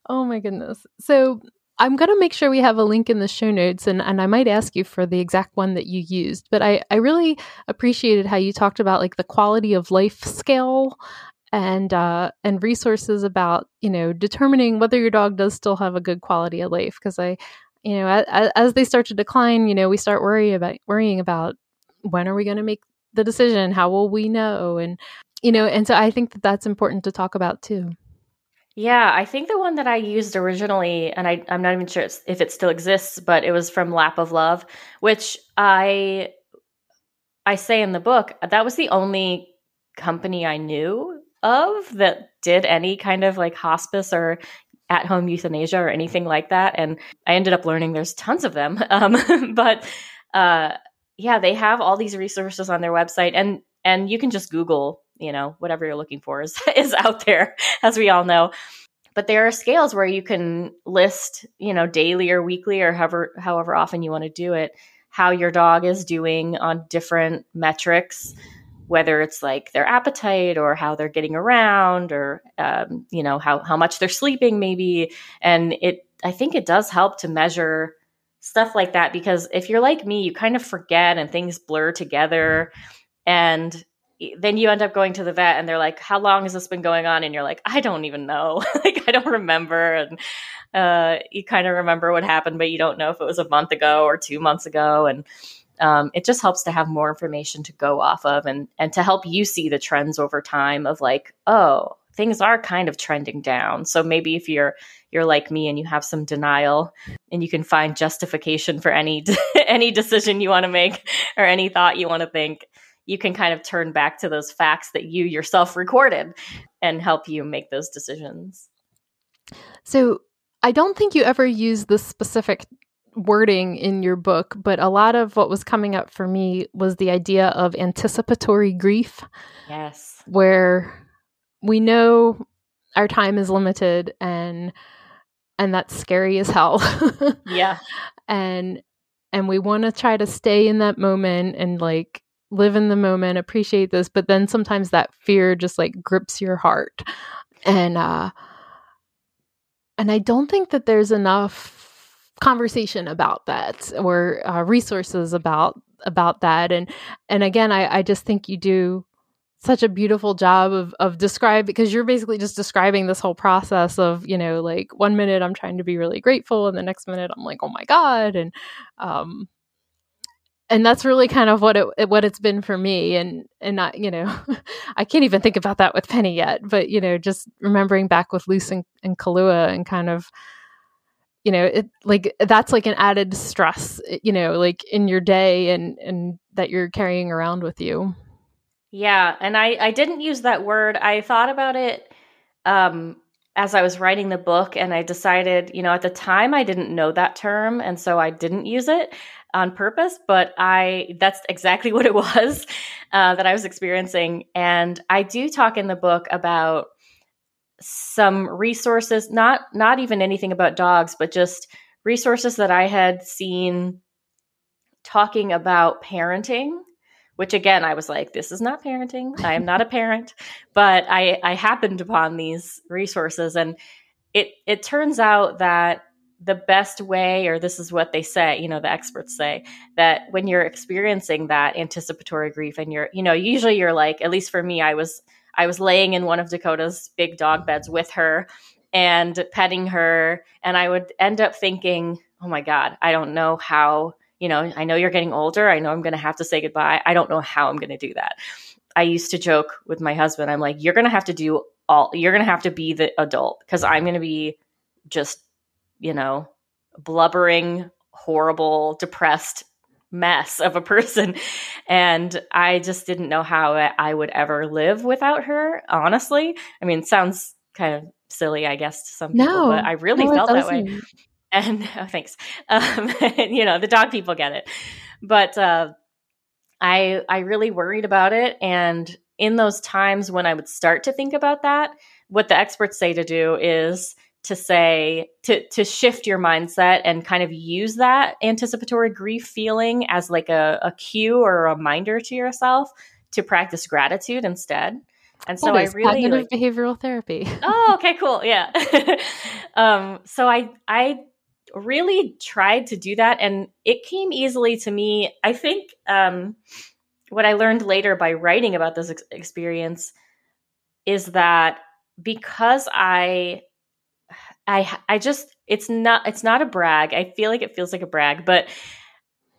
Oh my goodness. So I'm going to make sure we have a link in the show notes and, and I might ask you for the exact one that you used. But I, I really appreciated how you talked about like the quality of life scale and uh, and resources about you know determining whether your dog does still have a good quality of life because I you know as, as, they start to decline you know we start worry about worrying about when are we going to make the decision how will we know and you know and so I think that that's important to talk about too. Yeah, I think the one that I used originally, and I, am not even sure if it still exists, but it was from Lap of Love, which I I say in the book that was the only company I knew of that did any kind of like hospice or at home euthanasia or anything like that. And I ended up learning there's tons of them. Um, but uh, yeah, they have all these resources on their website, and and you can just Google you know whatever you're looking for is is out there as we all know. But there are scales where you can list you know daily or weekly or however however often you want to do it how your dog is doing on different metrics whether it's like their appetite or how they're getting around or um, you know how, how much they're sleeping maybe. And it i think it does help to measure stuff like that because if you're like me you kind of forget and things blur together. And then you end up going to the vet and they're like how long has this been going on? And you're like i don't even know. Like i don't remember. And uh, you kind of remember what happened but you don't know if it was a month ago or two months ago. And um, it just helps to have more information to go off of and and to help you see the trends over time of like oh things are kind of trending down. So maybe if you're you're like me and you have some denial and you can find justification for any any decision you want to make or any thought you want to think you can kind of turn back to those facts that you yourself recorded and help you make those decisions. So, I don't think you ever use this specific wording in your book, but a lot of what was coming up for me was the idea of anticipatory grief. Yes. Where we know our time is limited and and that's scary as hell. yeah. And and we want to try to stay in that moment and like live in the moment, appreciate this, but then sometimes that fear just like grips your heart. And uh and I don't think that there's enough conversation about that or uh, resources about about that and and again I, I just think you do such a beautiful job of of describe because you're basically just describing this whole process of you know like one minute I'm trying to be really grateful and the next minute I'm like oh my god and um and that's really kind of what it what it's been for me and and not you know i can't even think about that with penny yet but you know just remembering back with luce and, and Kahlua and kind of you know it like that's like an added stress you know like in your day and and that you're carrying around with you. Yeah and i i didn't use that word. I thought about it um as i was writing the book and i decided you know at the time i didn't know that term and so i didn't use it on purpose, but I that's exactly what it was uh, that I was experiencing. And I do talk in the book about some resources, not not even anything about dogs, but just resources that I had seen talking about parenting. Which again, I was like, this is not parenting. I am not a parent, but I I happened upon these resources, and it it turns out that the best way, or this is what they say, you know, the experts say that when you're experiencing that anticipatory grief and you're, you know, usually you're like, at least for me, I was, I was laying in one of Dakota's big dog beds with her and petting her. And I would end up thinking, oh my God, I don't know how, you know, I know you're getting older. I know I'm going to have to say goodbye. I don't know how I'm going to do that. I used to joke with my husband, I'm like, you're going to have to do all, you're going to have to be the adult because I'm going to be just you know, blubbering, horrible, depressed mess of a person. And I just didn't know how I would ever live without her, honestly. I mean, it sounds kind of silly, I guess, to some people, but I really no, felt that way. And oh, thanks. Um, you know, the dog people get it. But uh, I I really worried about it. And in those times when I would start to think about that, what the experts say to do is to say to to shift your mindset and kind of use that anticipatory grief feeling as like a, a cue or a reminder to yourself to practice gratitude instead And so I really like, behavioral therapy. oh, okay, cool. Yeah. um, so I I really tried to do that and it came easily to me. I think um, what I learned later by writing about this ex- experience is that because I I I just it's not it's not a brag. I feel like it feels like a brag, but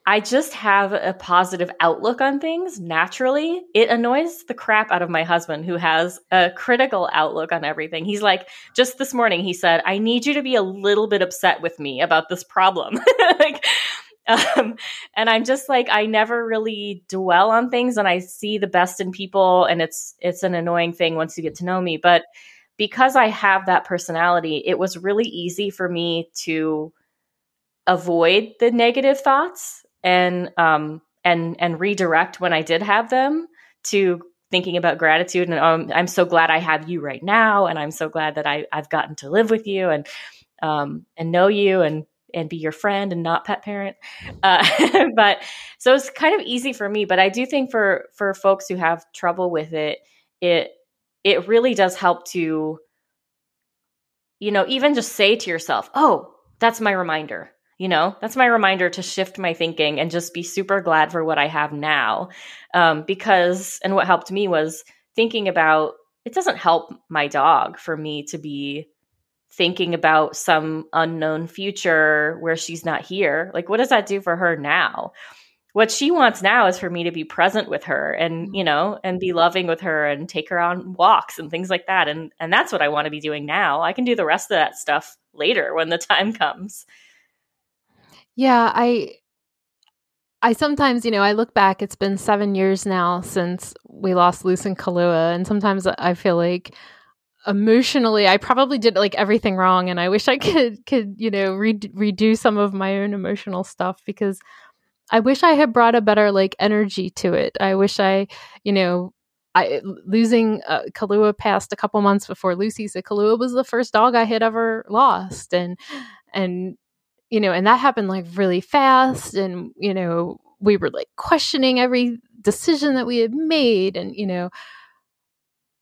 I just have a positive outlook on things naturally. It annoys the crap out of my husband, who has a critical outlook on everything. He's like, just this morning, he said, I need you to be a little bit upset with me about this problem. like, um, and I'm just like, I never really dwell on things and I see the best in people. And it's, it's an annoying thing once you get to know me. But because I have that personality, it was really easy for me to avoid the negative thoughts and um and and redirect when I did have them to thinking about gratitude and um, I'm so glad I have you right now and I'm so glad that I I've gotten to live with you and um and know you and and be your friend and not pet parent. Uh, but so it's kind of easy for me but i do think for for folks who have trouble with it it it really does help to you know even just say to yourself oh that's my reminder you know? That's my reminder to shift my thinking and just be super glad for what i have now. Um, because and what helped me was thinking about it doesn't help my dog for me to be thinking about some unknown future where she's not here. Like what does that do for her now what she wants now is for me to be present with her and mm-hmm. you know and be loving with her and take her on walks and things like that. And and that's what i want to be doing now. I can do the rest of that stuff later when the time comes. Yeah, I I sometimes, you know, I look back, it's been seven years now since we lost Luce and Kahlua and sometimes I feel like emotionally I probably did like everything wrong and I wish I could could, you know, re- redo some of my own emotional stuff because I wish I had brought a better like energy to it. I wish I, you know, I losing uh, Kahlua passed a couple months before Lucy. So Kahlua was the first dog I had ever lost, and and you know, and that happened like really fast. And, you know, we were like questioning every decision that we had made. And, you know,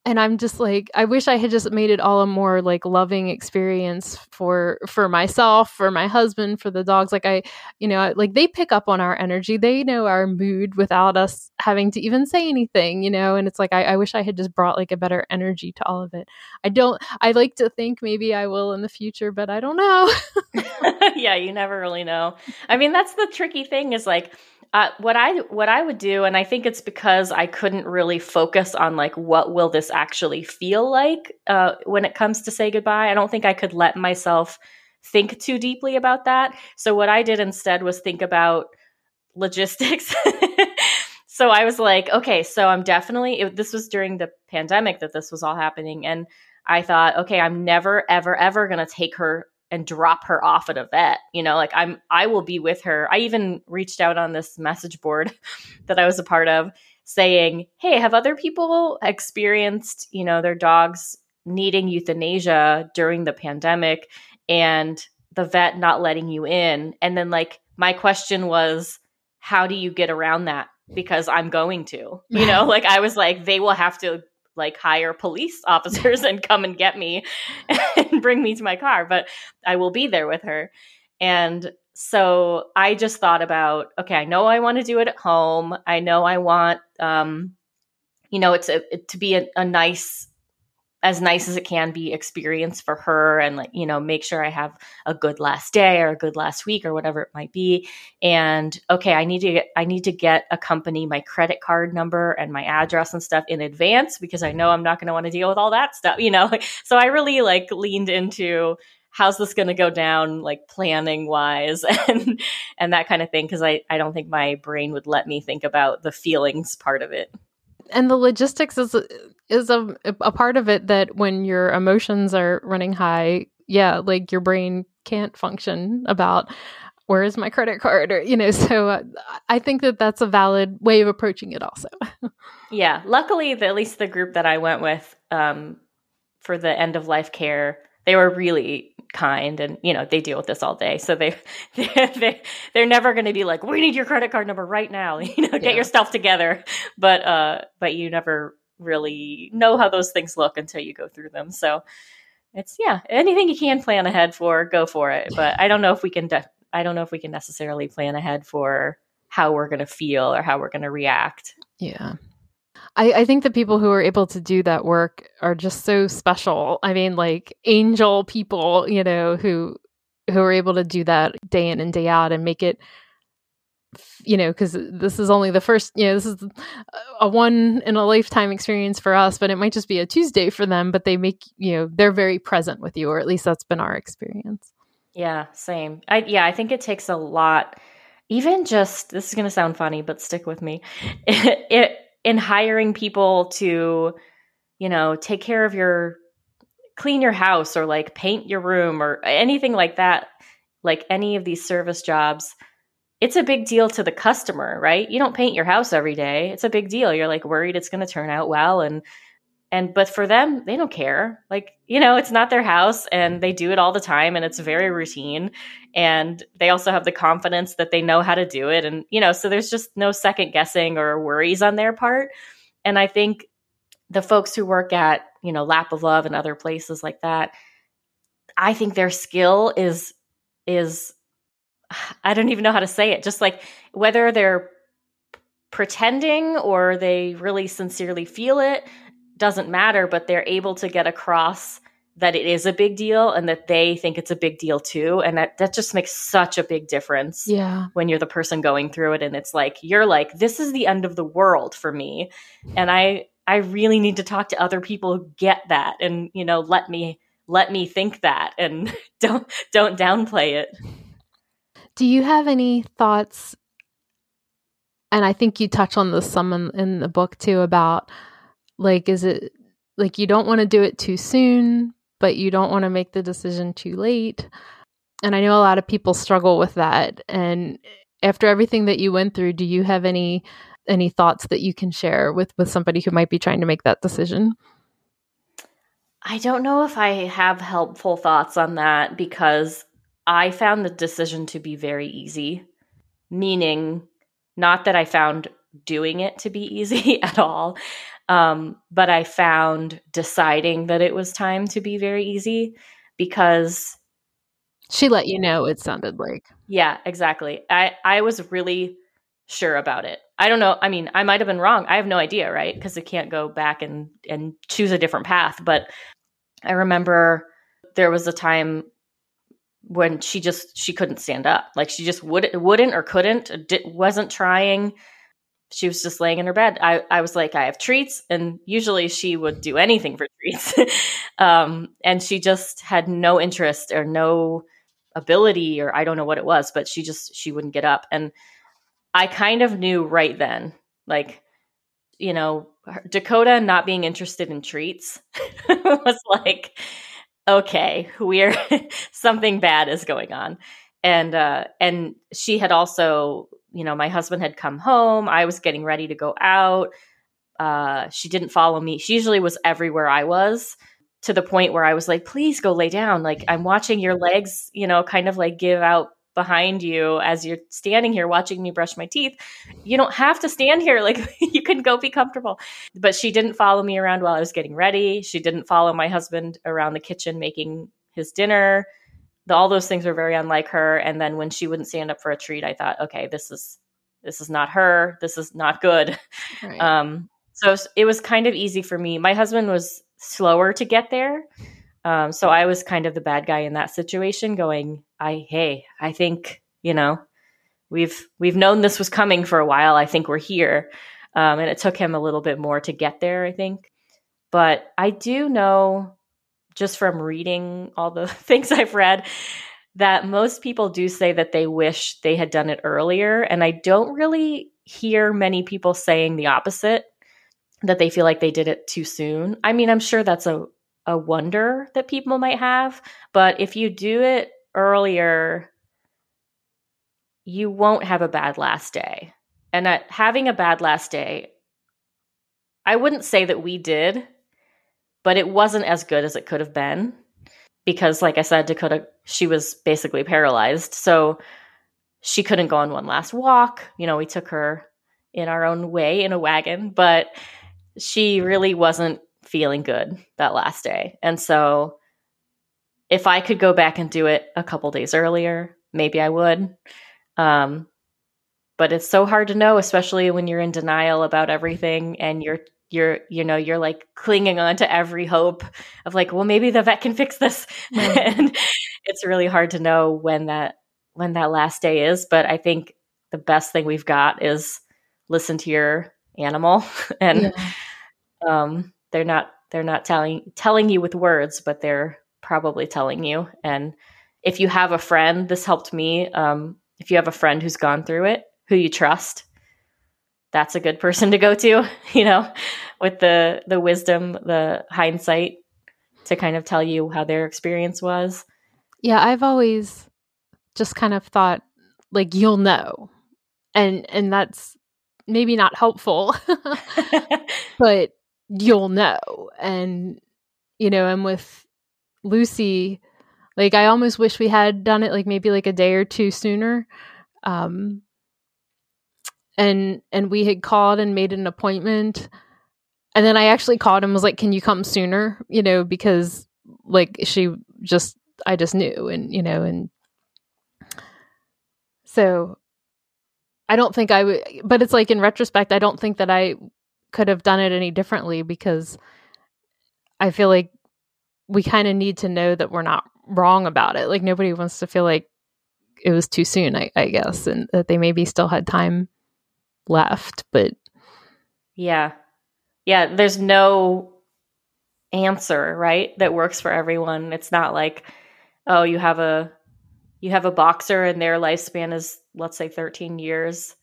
and i'm just like i wish i had just made it all a more like loving experience for for myself for my husband for the dogs. Like i you know like they pick up on our energy. They know our mood without us having to even say anything you know? And it's like i, I wish i had just brought like a better energy to all of it. I don't i like to think maybe i will in the future but i don't know. Yeah you never really know. I mean that's the tricky thing is like uh, what I what I would do, and I think it's because I couldn't really focus on like what will this actually feel like uh, when it comes to say goodbye. I don't think I could let myself think too deeply about that. So what I did instead was think about logistics. so I was like, okay, so I'm definitely. It, this was during the pandemic that this was all happening, and I thought, okay, I'm never, ever, ever going to take her and drop her off at a vet you know like i'm i will be with her. I even reached out on this message board that i was a part of saying hey have other people experienced you know their dogs needing euthanasia during the pandemic and the vet not letting you in? And then like my question was how do you get around that? Because i'm going to you know? Like i was like they will have to like hire police officers and come and get me and bring me to my car, but I will be there with her. And so I just thought about, okay, I know I want to do it at home. I know I want, um, you know, it's a, it, to be a, a nice as nice as it can be experience for her and like you know make sure i have a good last day or a good last week or whatever it might be. And okay i need to get i need to get a company my credit card number and my address and stuff in advance because i know i'm not going to want to deal with all that stuff you know? So i really like leaned into how's this going to go down like planning wise and and that kind of thing because i i don't think my brain would let me think about the feelings part of it and the logistics is is a a part of it that when your emotions are running high, yeah, like your brain can't function about where is my credit card? or you know so uh, i think that that's a valid way of approaching it also. Yeah luckily the, at least the group that i went with um, for the end of life care they were really kind and you know they deal with this all day so they, they, they are never going to be like we need your credit card number right now you know get yeah. yourself together but uh but you never really know how those things look until you go through them. So it's yeah, anything you can plan ahead for, go for it. But I don't know if we can. De- I don't know if we can necessarily plan ahead for how we're going to feel or how we're going to react. Yeah. I, I think the people who are able to do that work are just so special. I mean, like angel people, you know, who who are able to do that day in and day out and make it you know because this is only the first you know this is a one in a lifetime experience for us but it might just be a tuesday for them but they make you know they're very present with you or at least that's been our experience. Yeah same. I yeah i think it takes a lot even just this is going to sound funny but stick with me. It, it in hiring people to you know take care of your clean your house or like paint your room or anything like that like any of these service jobs it's a big deal to the customer right? You don't paint your house every day. It's a big deal. You're like worried it's going to turn out well and and but for them they don't care. Like you know it's not their house and they do it all the time and it's very routine. And they also have the confidence that they know how to do it. And you know so there's just no second guessing or worries on their part. And i think the folks who work at you know lap of love and other places like that i think their skill is is i don't even know how to say it. Just like whether they're pretending or they really sincerely feel it doesn't matter, but they're able to get across that it is a big deal and that they think it's a big deal too. And that, that just makes such a big difference. Yeah. When you're the person going through it and it's like, you're like, this is the end of the world for me. And I, I really need to talk to other people who get that and, you know, let me, let me think that and don't, don't downplay it. Do you have any thoughts? And I think you touch on this some in, in the book too about like, is it like you don't want to do it too soon, but you don't want to make the decision too late? And I know a lot of people struggle with that. And after everything that you went through, do you have any any thoughts that you can share with with somebody who might be trying to make that decision? I don't know if I have helpful thoughts on that because I found the decision to be very easy, meaning not that I found doing it to be easy at all. Um, but I found deciding that it was time to be very easy because she let you know it sounded like. Yeah, exactly. I, I was really sure about it. I don't know. I mean, I might have been wrong. I have no idea, right? Because I can't go back and, and choose a different path. But I remember there was a time when she just she couldn't stand up like she just would wouldn't or couldn't did, wasn't trying she was just laying in her bed. I, I was like, I have treats. And usually she would do anything for treats. um, and she just had no interest or no ability, or I don't know what it was, but she just, she wouldn't get up. And I kind of knew right then, like, you know, Dakota not being interested in treats was like, okay, we're something bad is going on. And, uh, and she had also you know, my husband had come home. I was getting ready to go out. Uh, she didn't follow me. She usually was everywhere I was to the point where I was like, please go lay down. Like, I'm watching your legs, you know, kind of like give out behind you as you're standing here watching me brush my teeth. You don't have to stand here. Like, you can go be comfortable. But she didn't follow me around while I was getting ready. She didn't follow my husband around the kitchen making his dinner the, all those things were very unlike her. And then when she wouldn't stand up for a treat, I thought, okay, this is this is not her. This is not good. Right. Um, so it was kind of easy for me. My husband was slower to get there. Um, so I was kind of the bad guy in that situation going, I, hey, I think, you know, we've, we've known this was coming for a while. I think we're here. Um, and it took him a little bit more to get there, I think. But I do know just from reading all the things I've read that most people do say that they wish they had done it earlier. And I don't really hear many people saying the opposite, that they feel like they did it too soon. I mean, I'm sure that's a, a wonder that people might have, but if you do it earlier, you won't have a bad last day. And at having a bad last day, I wouldn't say that we did but it wasn't as good as it could have been because like i said dakota she was basically paralyzed so she couldn't go on one last walk you know we took her in our own way in a wagon but she really wasn't feeling good that last day. And so if I could go back and do it a couple days earlier, maybe I would. Um, but it's so hard to know, especially when you're in denial about everything and you're you're you know you're like clinging on to every hope of like well maybe the vet can fix this. And it's really hard to know when that when that last day is but i think the best thing we've got is listen to your animal and yeah. um, they're not they're not telling telling you with words but they're probably telling you. And if you have a friend this helped me um, if you have a friend who's gone through it who you trust that's a good person to go to you know with the the wisdom the hindsight to kind of tell you how their experience was. Yeah i've always just kind of thought like you'll know and and that's maybe not helpful but you'll know and you know and with lucy like i almost wish we had done it like maybe like a day or two sooner um and and we had called and made an appointment and then i actually called and was like can you come sooner you know because like she just i just knew and you know and so I don't think I would, but it's like in retrospect, I don't think that I could have done it any differently because I feel like we kind of need to know that we're not wrong about it. Like nobody wants to feel like it was too soon, I, I guess, and that they maybe still had time left. But yeah, yeah, there's no answer, right? That works for everyone. It's not like, oh, you have a you have a boxer and their lifespan is let's say 13 years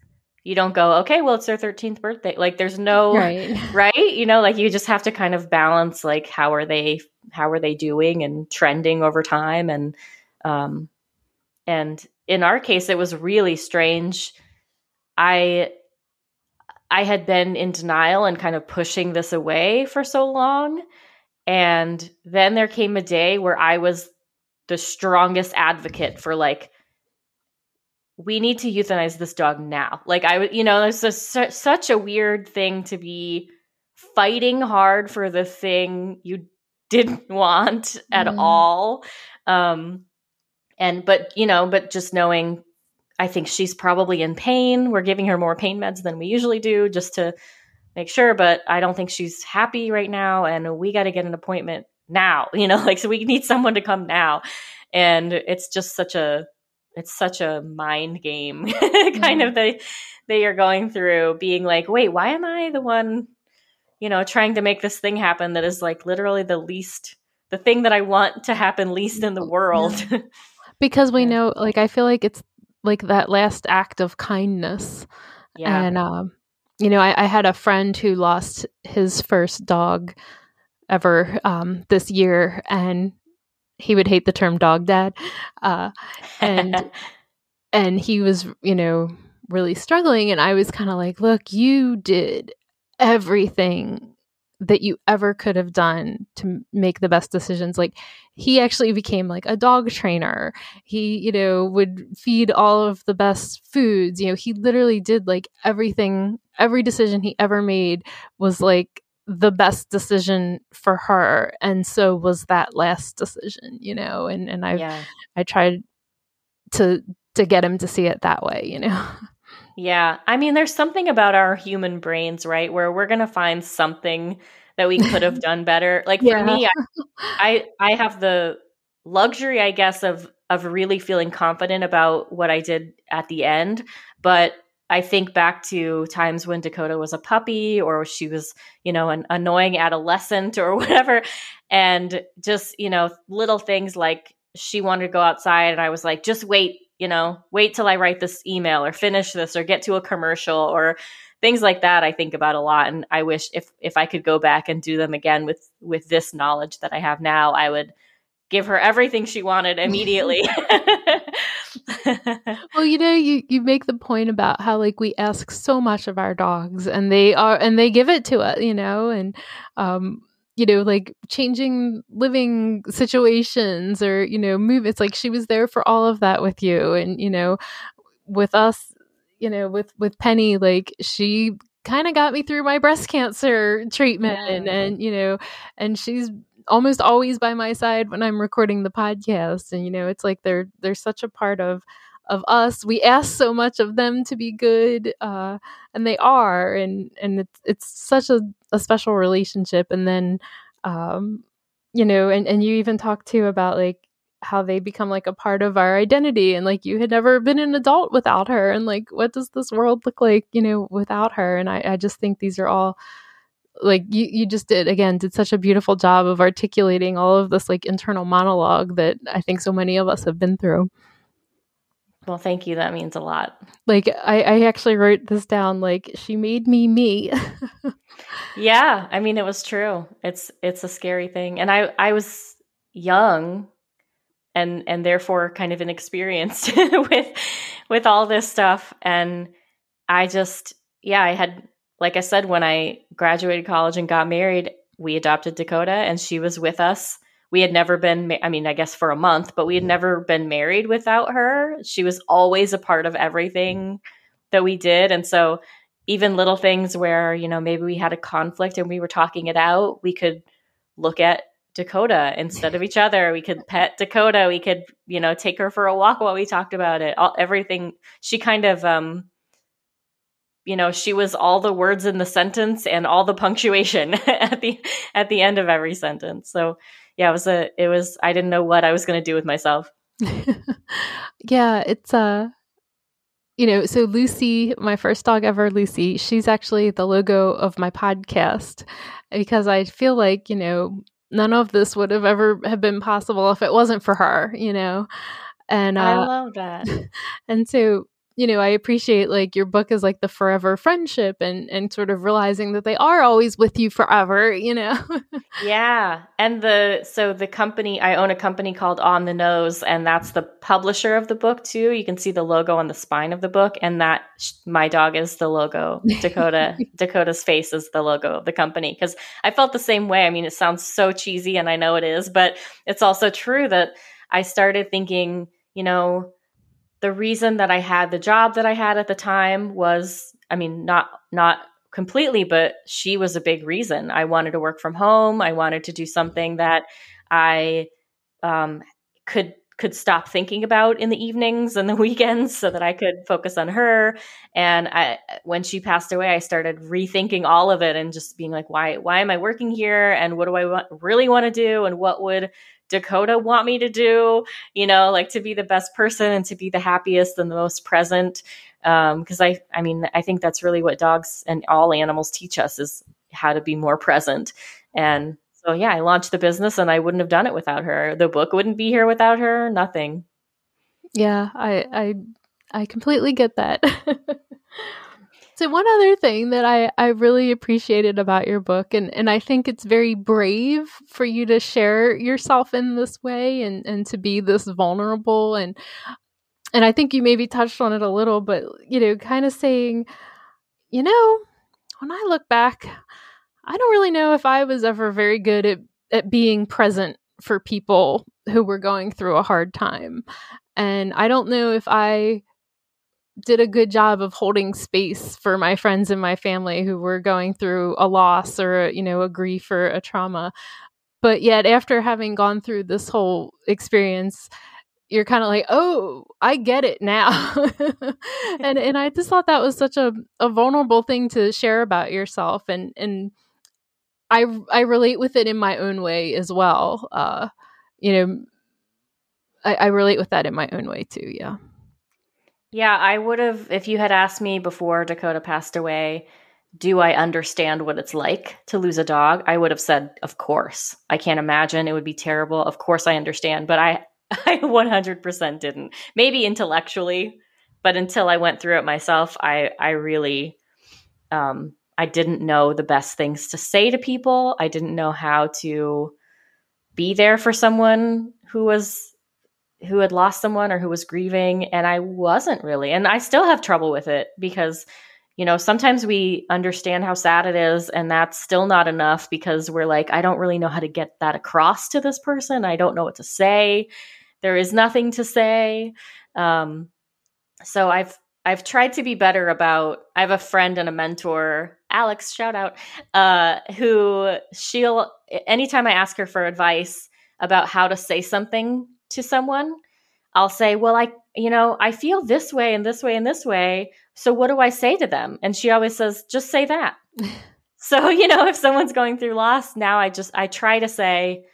you don't go okay well it's their 13th birthday like there's no right. right you know like you just have to kind of balance like how are they how are they doing and trending over time and um and in our case it was really strange i i had been in denial and kind of pushing this away for so long and then there came a day where i was the strongest advocate for like we need to euthanize this dog now. Like I was, you know, it's a, such a weird thing to be fighting hard for the thing you didn't want at mm. all. Um and but you know, but just knowing I think she's probably in pain. We're giving her more pain meds than we usually do just to make sure, but I don't think she's happy right now and we got to get an appointment now you know like so we need someone to come now and it's just such a it's such a mind game kind mm. of they they are going through being like wait why am i the one you know trying to make this thing happen that is like literally the least the thing that i want to happen least in the world because we know like i feel like it's like that last act of kindness. Yeah. And um you know I, I had a friend who lost his first dog ever um, this year, and he would hate the term dog dad, uh, and and he was you know really struggling, and I was kind of like, look, you did everything that you ever could have done to make the best decisions. Like he actually became like a dog trainer. He you know would feed all of the best foods. You know he literally did like everything every decision he ever made was like the best decision for her and so was that last decision you know and and i yeah. i tried to to get him to see it that way you know yeah i mean there's something about our human brains right where we're going to find something that we could have done better like for me I, I i have the luxury i guess of of really feeling confident about what i did at the end but I think back to times when Dakota was a puppy or she was, you know, an annoying adolescent or whatever. And just, you know, little things like she wanted to go outside and I was like, just wait, you know, wait till I write this email or finish this or get to a commercial or things like that I think about a lot. And I wish if if I could go back and do them again with with this knowledge that I have now, I would give her everything she wanted immediately. well, you know, you you make the point about how like we ask so much of our dogs and they are and they give it to us, you know, and um you know, like changing living situations or, you know, move it's like she was there for all of that with you and, you know, with us, you know, with with Penny like she kind of got me through my breast cancer treatment yeah. and, and you know and she's almost always by my side when I'm recording the podcast and you know it's like they're they're such a part of of us. We ask so much of them to be good uh, and they are and and it's it's such a, a special relationship. And then um, you know and and you even talked too about like how they become like a part of our identity. And like you had never been an adult without her. And like what does this world look like you know without her? And i, I just think these are all like you you just did again did such a beautiful job of articulating all of this like internal monologue that i think so many of us have been through well, thank you. That means a lot. Like I, I actually wrote this down. Like she made me me. yeah, I mean it was true. It's it's a scary thing, and I I was young, and and therefore kind of inexperienced with with all this stuff, and I just yeah I had like I said when I graduated college and got married, we adopted Dakota, and she was with us we had never been i mean i guess for a month but we had never been married without her. She was always a part of everything that we did. And so even little things where you know maybe we had a conflict and we were talking it out we could look at dakota instead of each other. We could pet dakota. We could you know take her for a walk while we talked about it. All everything she kind of um you know she was all the words in the sentence and all the punctuation at the at the end of every sentence. So yeah, it was a it was I didn't know what I was going to do with myself. yeah, it's uh you know, so Lucy, my first dog ever, Lucy, she's actually the logo of my podcast because I feel like, you know, none of this would have ever have been possible if it wasn't for her, you know. And uh, I love that. And so you know, I appreciate like your book is like the forever friendship and and sort of realizing that they are always with you forever, you know. yeah. And the so the company I own a company called On the Nose and that's the publisher of the book too. You can see the logo on the spine of the book and that my dog is the logo. Dakota Dakota's face is the logo of the company cuz I felt the same way. I mean, it sounds so cheesy and I know it is, but it's also true that I started thinking, you know, the reason that I had the job that I had at the time was, I mean, not not completely, but she was a big reason. I wanted to work from home. I wanted to do something that I um, could could stop thinking about in the evenings and the weekends so that I could focus on her. And I, when she passed away, I started rethinking all of it and just being like, why, why am I working here? And what do I really want to do? And what would Dakota want me to do, you know, like to be the best person and to be the happiest and the most present. Because um, I, I mean, I think that's really what dogs and all animals teach us is how to be more present. And so, yeah, I launched the business and I wouldn't have done it without her. The book wouldn't be here without her. Nothing. Yeah, I, I, I completely get that. So one other thing that I, I really appreciated about your book, and, and I think it's very brave for you to share yourself in this way and, and to be this vulnerable and and I think you maybe touched on it a little, but you know, kind of saying, you know, when I look back, I don't really know if I was ever very good at, at being present for people who were going through a hard time. And I don't know if I did a good job of holding space for my friends and my family who were going through a loss or you know a grief or a trauma. But yet after having gone through this whole experience you're kind of like oh i get it now. And and i just thought that was such a, a vulnerable thing to share about yourself and and i i relate with it in my own way as well uh you know I, I relate with that in my own way too yeah yeah, I would have, if you had asked me before Dakota passed away, do I understand what it's like to lose a dog? I would have said, of course. I can't imagine. It would be terrible. Of course I understand. But I, I 100% didn't. Maybe intellectually, but until I went through it myself, I, I really, um, I didn't know the best things to say to people. I didn't know how to be there for someone who was who had lost someone or who was grieving and I wasn't really. And I still have trouble with it because you know, sometimes we understand how sad it is and that's still not enough because we're like I don't really know how to get that across to this person. I don't know what to say. There is nothing to say. Um so I've I've tried to be better about I have a friend and a mentor, Alex, shout out, uh, who she'll anytime I ask her for advice about how to say something to someone, I'll say, Well, I you know, I feel this way and this way and this way. So what do I say to them? And she always says, just say that. so, you know, if someone's going through loss, now I just I try to say,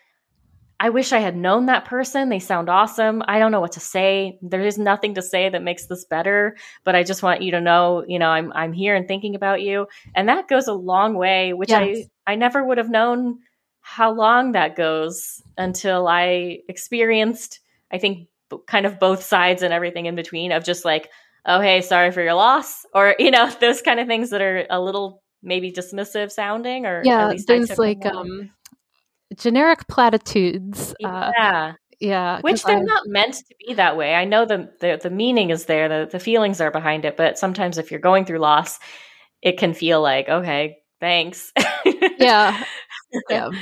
I wish I had known that person. They sound awesome. I don't know what to say. There is nothing to say that makes this better, but I just want you to know, you know, I'm I'm here and thinking about you. And that goes a long way, which yes. I I never would have known how long that goes until I experienced I think kind of both sides and everything in between of just like, oh hey, sorry for your loss or you know, those kind of things that are a little maybe dismissive sounding or yeah, there's like um generic platitudes. Yeah. Uh, yeah. Which they're I, not meant to be that way. I know the, the, the meaning is there, the, the feelings are behind it, but sometimes if you're going through loss, it can feel like, okay, thanks. yeah. Yeah.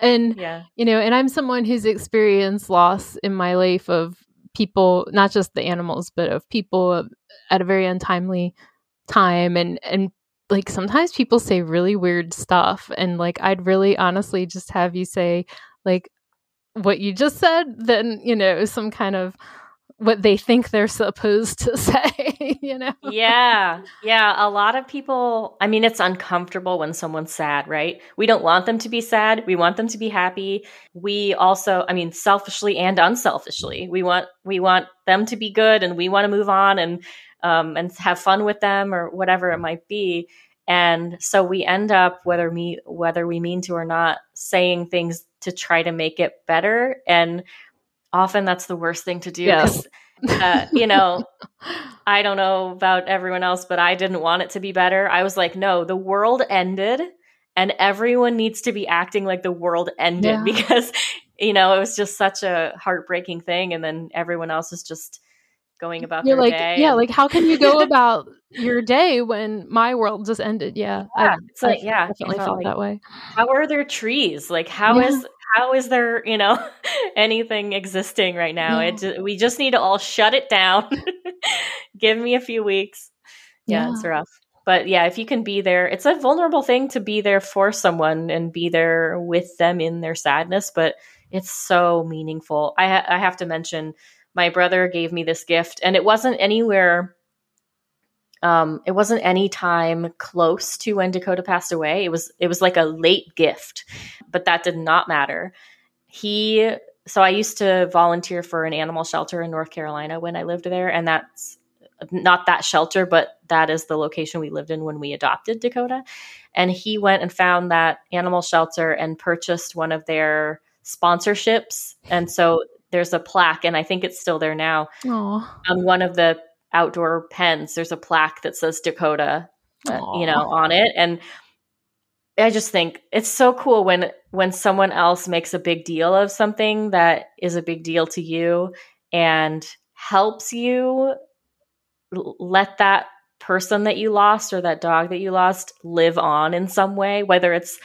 And, yeah. you know, and I'm someone who's experienced loss in my life of people, not just the animals, but of people at a very untimely time and, and like sometimes people say really weird stuff and like I'd really honestly just have you say like what you just said then you know some kind of what they think they're supposed to say, you know? Yeah. Yeah. A lot of people, I mean, it's uncomfortable when someone's sad, right? We don't want them to be sad. We want them to be happy. We also, I mean, selfishly and unselfishly, we want, we want them to be good and we want to move on and um, and have fun with them or whatever it might be. And so we end up, whether me whether we mean to or not, saying things to try to make it better. And often that's the worst thing to do. Yes. Uh, you know, I don't know about everyone else, but I didn't want it to be better. I was like, no, the world ended and everyone needs to be acting like the world ended yeah. because, you know, it was just such a heartbreaking thing. And then everyone else is just going about You're like, day. Yeah, and- like how can you go about your day when my world just ended? Yeah, yeah I, it's like yeah, definitely felt like, that way. How are there trees? Like how yeah. is how is there you know anything existing right now? It we just need to all shut it down. Give me a few weeks. Yeah, yeah, it's rough. But yeah, if you can be there, it's a vulnerable thing to be there for someone and be there with them in their sadness. But it's so meaningful. I ha- I have to mention my brother gave me this gift and it wasn't anywhere um, it wasn't any time close to when Dakota passed away. It was it was like a late gift, but that did not matter. He so I used to volunteer for an animal shelter in North Carolina when I lived there, and that's not that shelter, but that is the location we lived in when we adopted Dakota. And he went and found that animal shelter and purchased one of their sponsorships. And so there's a plaque, and I think it's still there now. Aww. On one of the outdoor pens, there's a plaque that says Dakota, uh, you know, on it, and I just think it's so cool when when someone else makes a big deal of something that is a big deal to you and helps you let that person that you lost or that dog that you lost live on in some way whether it's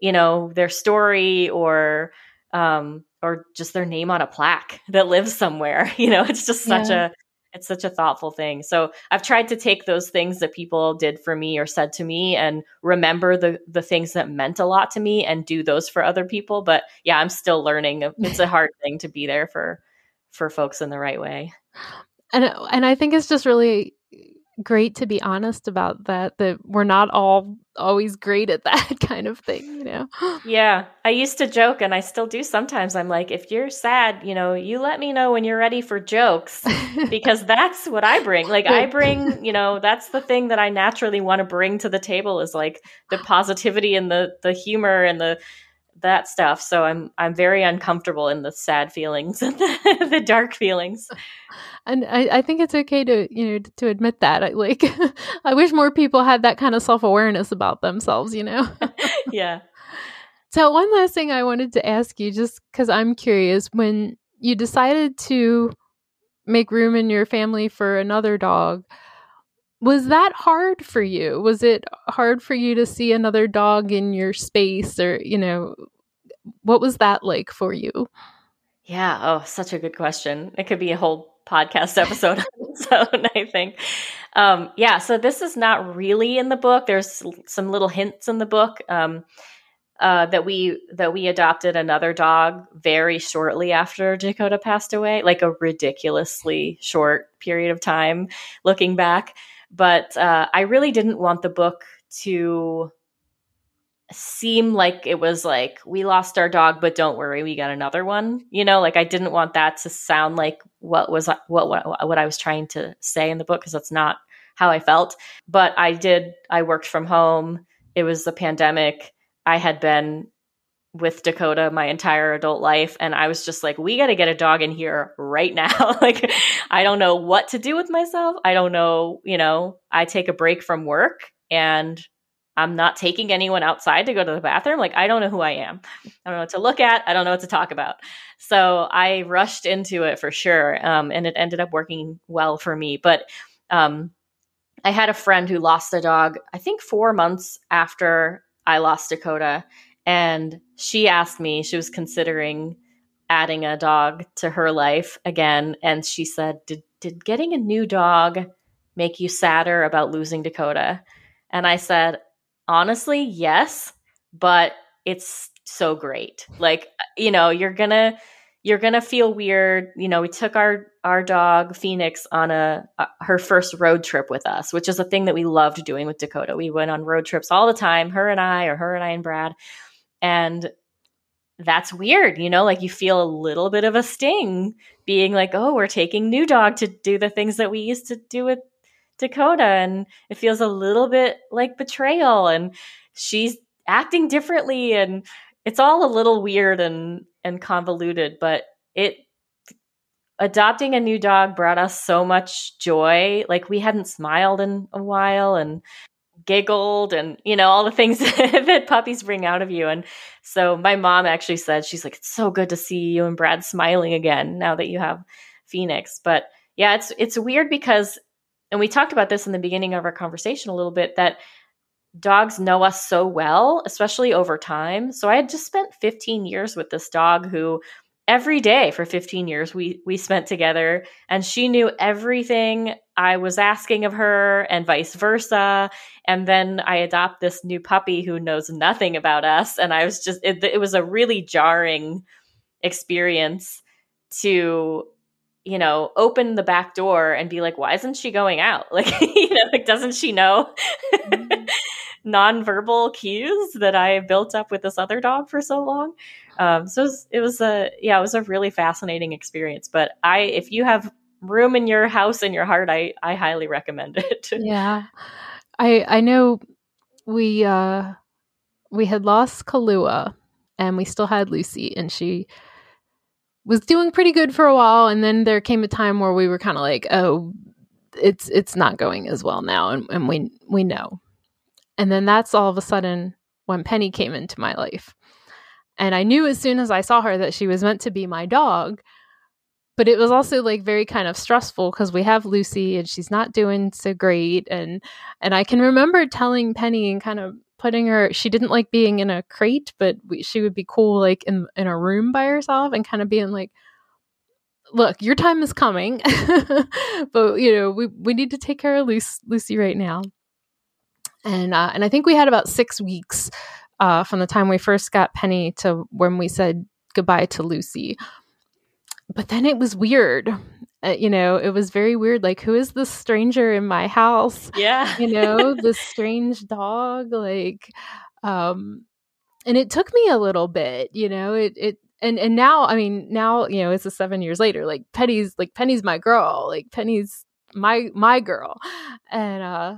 you know their story or um or just their name on a plaque that lives somewhere. You know, it's just such yeah. a it's such a thoughtful thing. So I've tried to take those things that people did for me or said to me and remember the the things that meant a lot to me and do those for other people. But yeah, I'm still learning. It's a hard thing to be there for for folks in the right way. And and I think it's just really great to be honest about that that we're not all always great at that kind of thing you know? Yeah i used to joke and i still do sometimes i'm like if you're sad you know you let me know when you're ready for jokes because that's what i bring like i bring you know that's the thing that i naturally want to bring to the table is like the positivity and the the humor and the that stuff. So i'm i'm very uncomfortable in the sad feelings and the, the dark feelings. And I, I think it's okay to you know to admit that. I, like i wish more people had that kind of self-awareness about themselves you know? Yeah. So one last thing i wanted to ask you just because i'm curious when you decided to make room in your family for another dog was that hard for you was it hard for you to see another dog in your space or you know what was that like for you yeah oh such a good question it could be a whole podcast episode so I think. Um, yeah, so this is not really in the book. There's some little hints in the book. Um, uh, that we that we adopted another dog very shortly after Dakota passed away, like a ridiculously short period of time. Looking back, but uh, I really didn't want the book to seem like it was like we lost our dog but don't worry we got another one. You know like i didn't want that to sound like what was what what, what i was trying to say in the book because that's not how i felt. But i did i worked from home. It was the pandemic. I had been with dakota my entire adult life and i was just like we got to get a dog in here right now like i don't know what to do with myself i don't know you know i take a break from work and I'm not taking anyone outside to go to the bathroom. Like, I don't know who I am. I don't know what to look at. I don't know what to talk about. So I rushed into it for sure. Um, and it ended up working well for me. But um, I had a friend who lost a dog, I think four months after I lost Dakota. And she asked me, she was considering adding a dog to her life again. And she said, Did, did getting a new dog make you sadder about losing Dakota? And I said, honestly, yes, but it's so great. Like, you know, you're going to you're to feel weird. You know, we took our our dog Phoenix on a, a, her first road trip with us, which is a thing that we loved doing with Dakota. We went on road trips all the time, her and I or her and I and Brad. And that's weird, you know, like you feel a little bit of a sting being like, "Oh, we're taking new dog to do the things that we used to do with Dakota and it feels a little bit like betrayal and she's acting differently and it's all a little weird and and convoluted but it adopting a new dog brought us so much joy like we hadn't smiled in a while and giggled and you know all the things that puppies bring out of you and so my mom actually said she's like it's so good to see you and Brad smiling again now that you have Phoenix but yeah it's it's weird because and we talked about this in the beginning of our conversation a little bit that dogs know us so well, especially over time. So I had just spent 15 years with this dog who every day for 15 years we we spent together and she knew everything I was asking of her and vice versa. And then I adopt this new puppy who knows nothing about us and I was just it, it was a really jarring experience to you know, open the back door and be like, why isn't she going out? Like, you know, like, doesn't she know mm-hmm. nonverbal cues that I built up with this other dog for so long? Um, so it was, it was a, yeah, it was a really fascinating experience. But I, if you have room in your house in your heart, I, I highly recommend it. yeah. I, I know we, uh, we had lost Kahlua and we still had Lucy and she, was doing pretty good for a while and then there came a time where we were kind of like oh it's it's not going as well now and, and we we know. And then that's all of a sudden when penny came into my life. And i knew as soon as i saw her that she was meant to be my dog but it was also like very kind of stressful because we have lucy and she's not doing so great and and i can remember telling penny and kind of putting her she didn't like being in a crate but we, she would be cool like in in a room by herself and kind of being like look your time is coming. But you know we we need to take care of Lucy, Lucy right now. And uh, and I think we had about 6 weeks uh, from the time we first got Penny to when we said goodbye to Lucy. But then it was weird uh, you know, it was very weird. Like, who is this stranger in my house? Yeah. you know, this strange dog. Like, um, and it took me a little bit, you know, it, it, and, and now, I mean, now, you know, it's a seven years later, like Penny's, like Penny's my girl, like Penny's my, my girl. And, uh,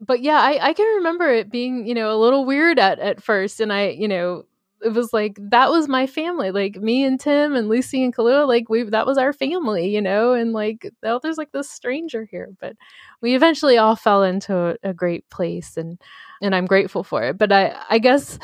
but yeah, I, I can remember it being, you know, a little weird at, at first. And I, you know, it was like that was my family like me and tim and lucy and Kahlua like we that was our family you know and like oh there's like this stranger here but we eventually all fell into a, a great place and and i'm grateful for it but i i guess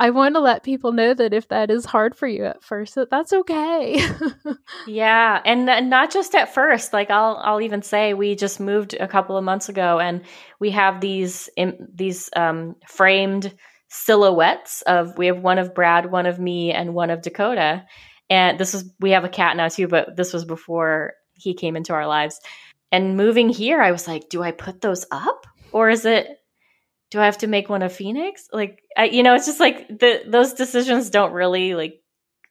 I want to let people know that if that is hard for you at first, that that's okay. yeah, and, and not just at first. Like I'll I'll even say we just moved a couple of months ago, and we have these in, these um, framed silhouettes of we have one of Brad, one of me, and one of Dakota. And this was we have a cat now too, but this was before he came into our lives. And moving here, I was like, do I put those up? Or is it do I have to make one of phoenix? Like I, you know, it's just like the those decisions don't really like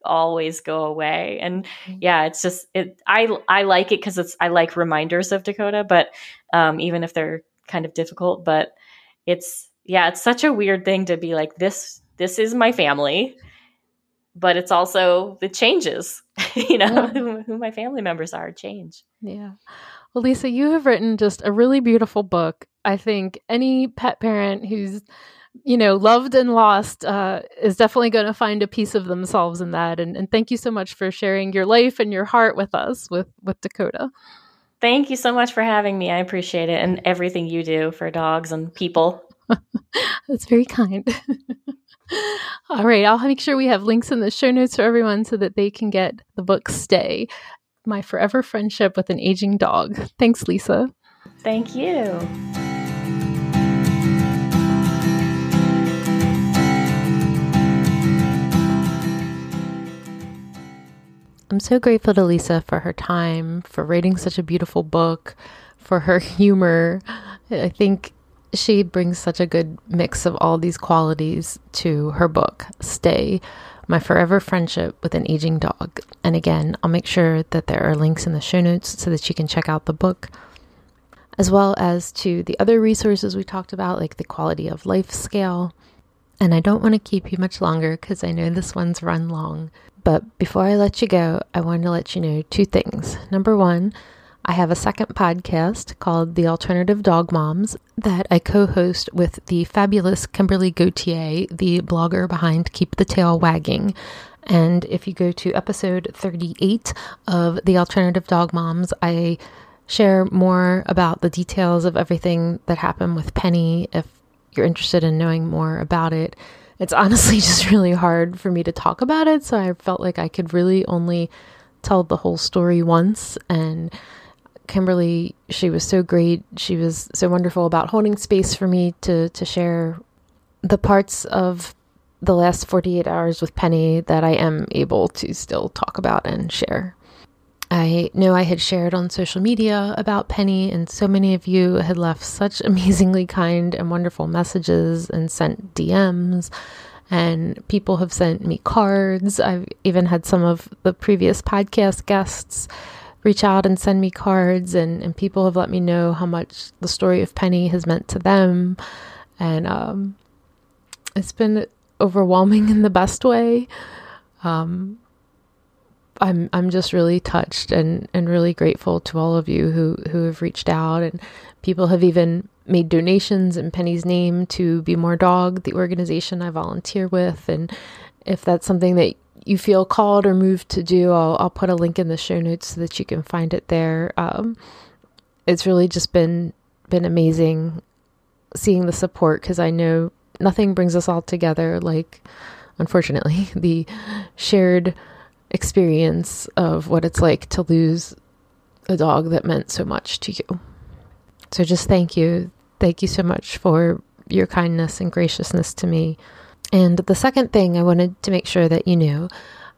always go away. And mm-hmm. yeah, it's just it I I like it cuz it's I like reminders of Dakota, but um even if they're kind of difficult, but it's yeah, it's such a weird thing to be like this this is my family, but it's also the changes, you know, yeah. who, who my family members are change. Yeah. Well, Lisa, you have written just a really beautiful book. I think any pet parent who's you know, loved and lost uh, is definitely going to find a piece of themselves in that. And, and thank you so much for sharing your life and your heart with us with with Dakota. Thank you so much for having me. I appreciate it and everything you do for dogs and people. That's very kind. All right, I'll make sure we have links in the show notes for everyone so that they can get the book Stay My Forever Friendship with an Aging Dog. Thanks, Lisa. Thank you. I'm so grateful to Lisa for her time, for writing such a beautiful book, for her humor. I think she brings such a good mix of all these qualities to her book, Stay My Forever Friendship with an Aging Dog. And again, I'll make sure that there are links in the show notes so that you can check out the book, as well as to the other resources we talked about, like the quality of life scale. And I don't want to keep you much longer because I know this one's run long. But before I let you go, I want to let you know two things. Number one, I have a second podcast called The Alternative Dog Moms that I co host with the fabulous Kimberly Gauthier, the blogger behind Keep the Tail Wagging. And if you go to episode 38 of The Alternative Dog Moms, I share more about the details of everything that happened with Penny if you're interested in knowing more about it it's honestly just really hard for me to talk about it. So I felt like I could really only tell the whole story once. And Kimberly, she was so great. She was so wonderful about holding space for me to, to share the parts of the last 48 hours with Penny that I am able to still talk about and share. I know I had shared on social media about Penny, and so many of you had left such amazingly kind and wonderful messages and sent DMs. And people have sent me cards. I've even had some of the previous podcast guests reach out and send me cards, and, and people have let me know how much the story of Penny has meant to them. And um, it's been overwhelming in the best way. Um, I'm I'm just really touched and and really grateful to all of you who who have reached out and people have even made donations in Penny's name to Be More Dog, the organization I volunteer with, and if that's something that you feel called or moved to do, I'll I'll put a link in the show notes so that you can find it there. Um, it's really just been been amazing seeing the support because I know nothing brings us all together like unfortunately the shared experience of what it's like to lose a dog that meant so much to you. So just thank you. Thank you so much for your kindness and graciousness to me. And the second thing I wanted to make sure that you knew,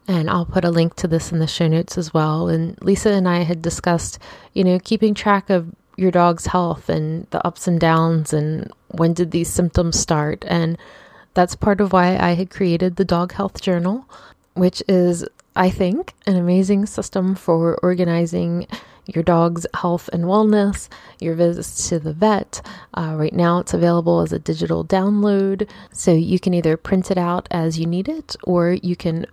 and I'll put a link to this in the show notes as well. And Lisa and I had discussed, you know, keeping track of your dog's health and the ups and downs and when did these symptoms start. And that's part of why I had created the Dog Health Journal, which is I think, an amazing system for organizing your dog's health and wellness, your visits to the vet. Uh, right now, it's available as a digital download, so you can either print it out as you need it or you can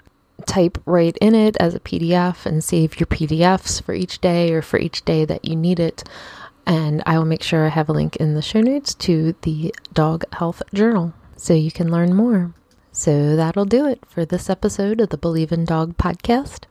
type right in it as a PDF and save your PDFs for each day or for each day that you need it. And I will make sure I have a link in the show notes to the Dog Health Journal so you can learn more. So that'll do it for this episode of the Believe in Dog podcast.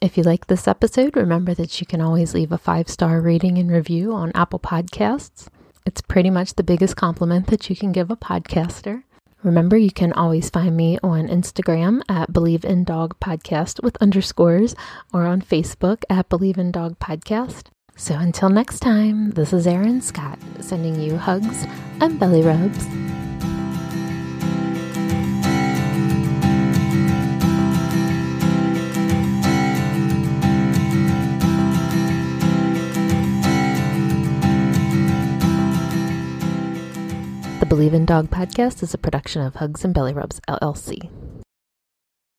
If you like this episode, remember that you can always leave a five star rating and review on Apple Podcasts. It's pretty much the biggest compliment that you can give a podcaster. Remember, you can always find me on Instagram at Believe in Dog Podcast with underscores or on Facebook at Believe in Dog Podcast. So until next time, this is Erin Scott sending you hugs and belly rubs. Believe in Dog podcast is a production of Hugs and Belly Rubs LLC.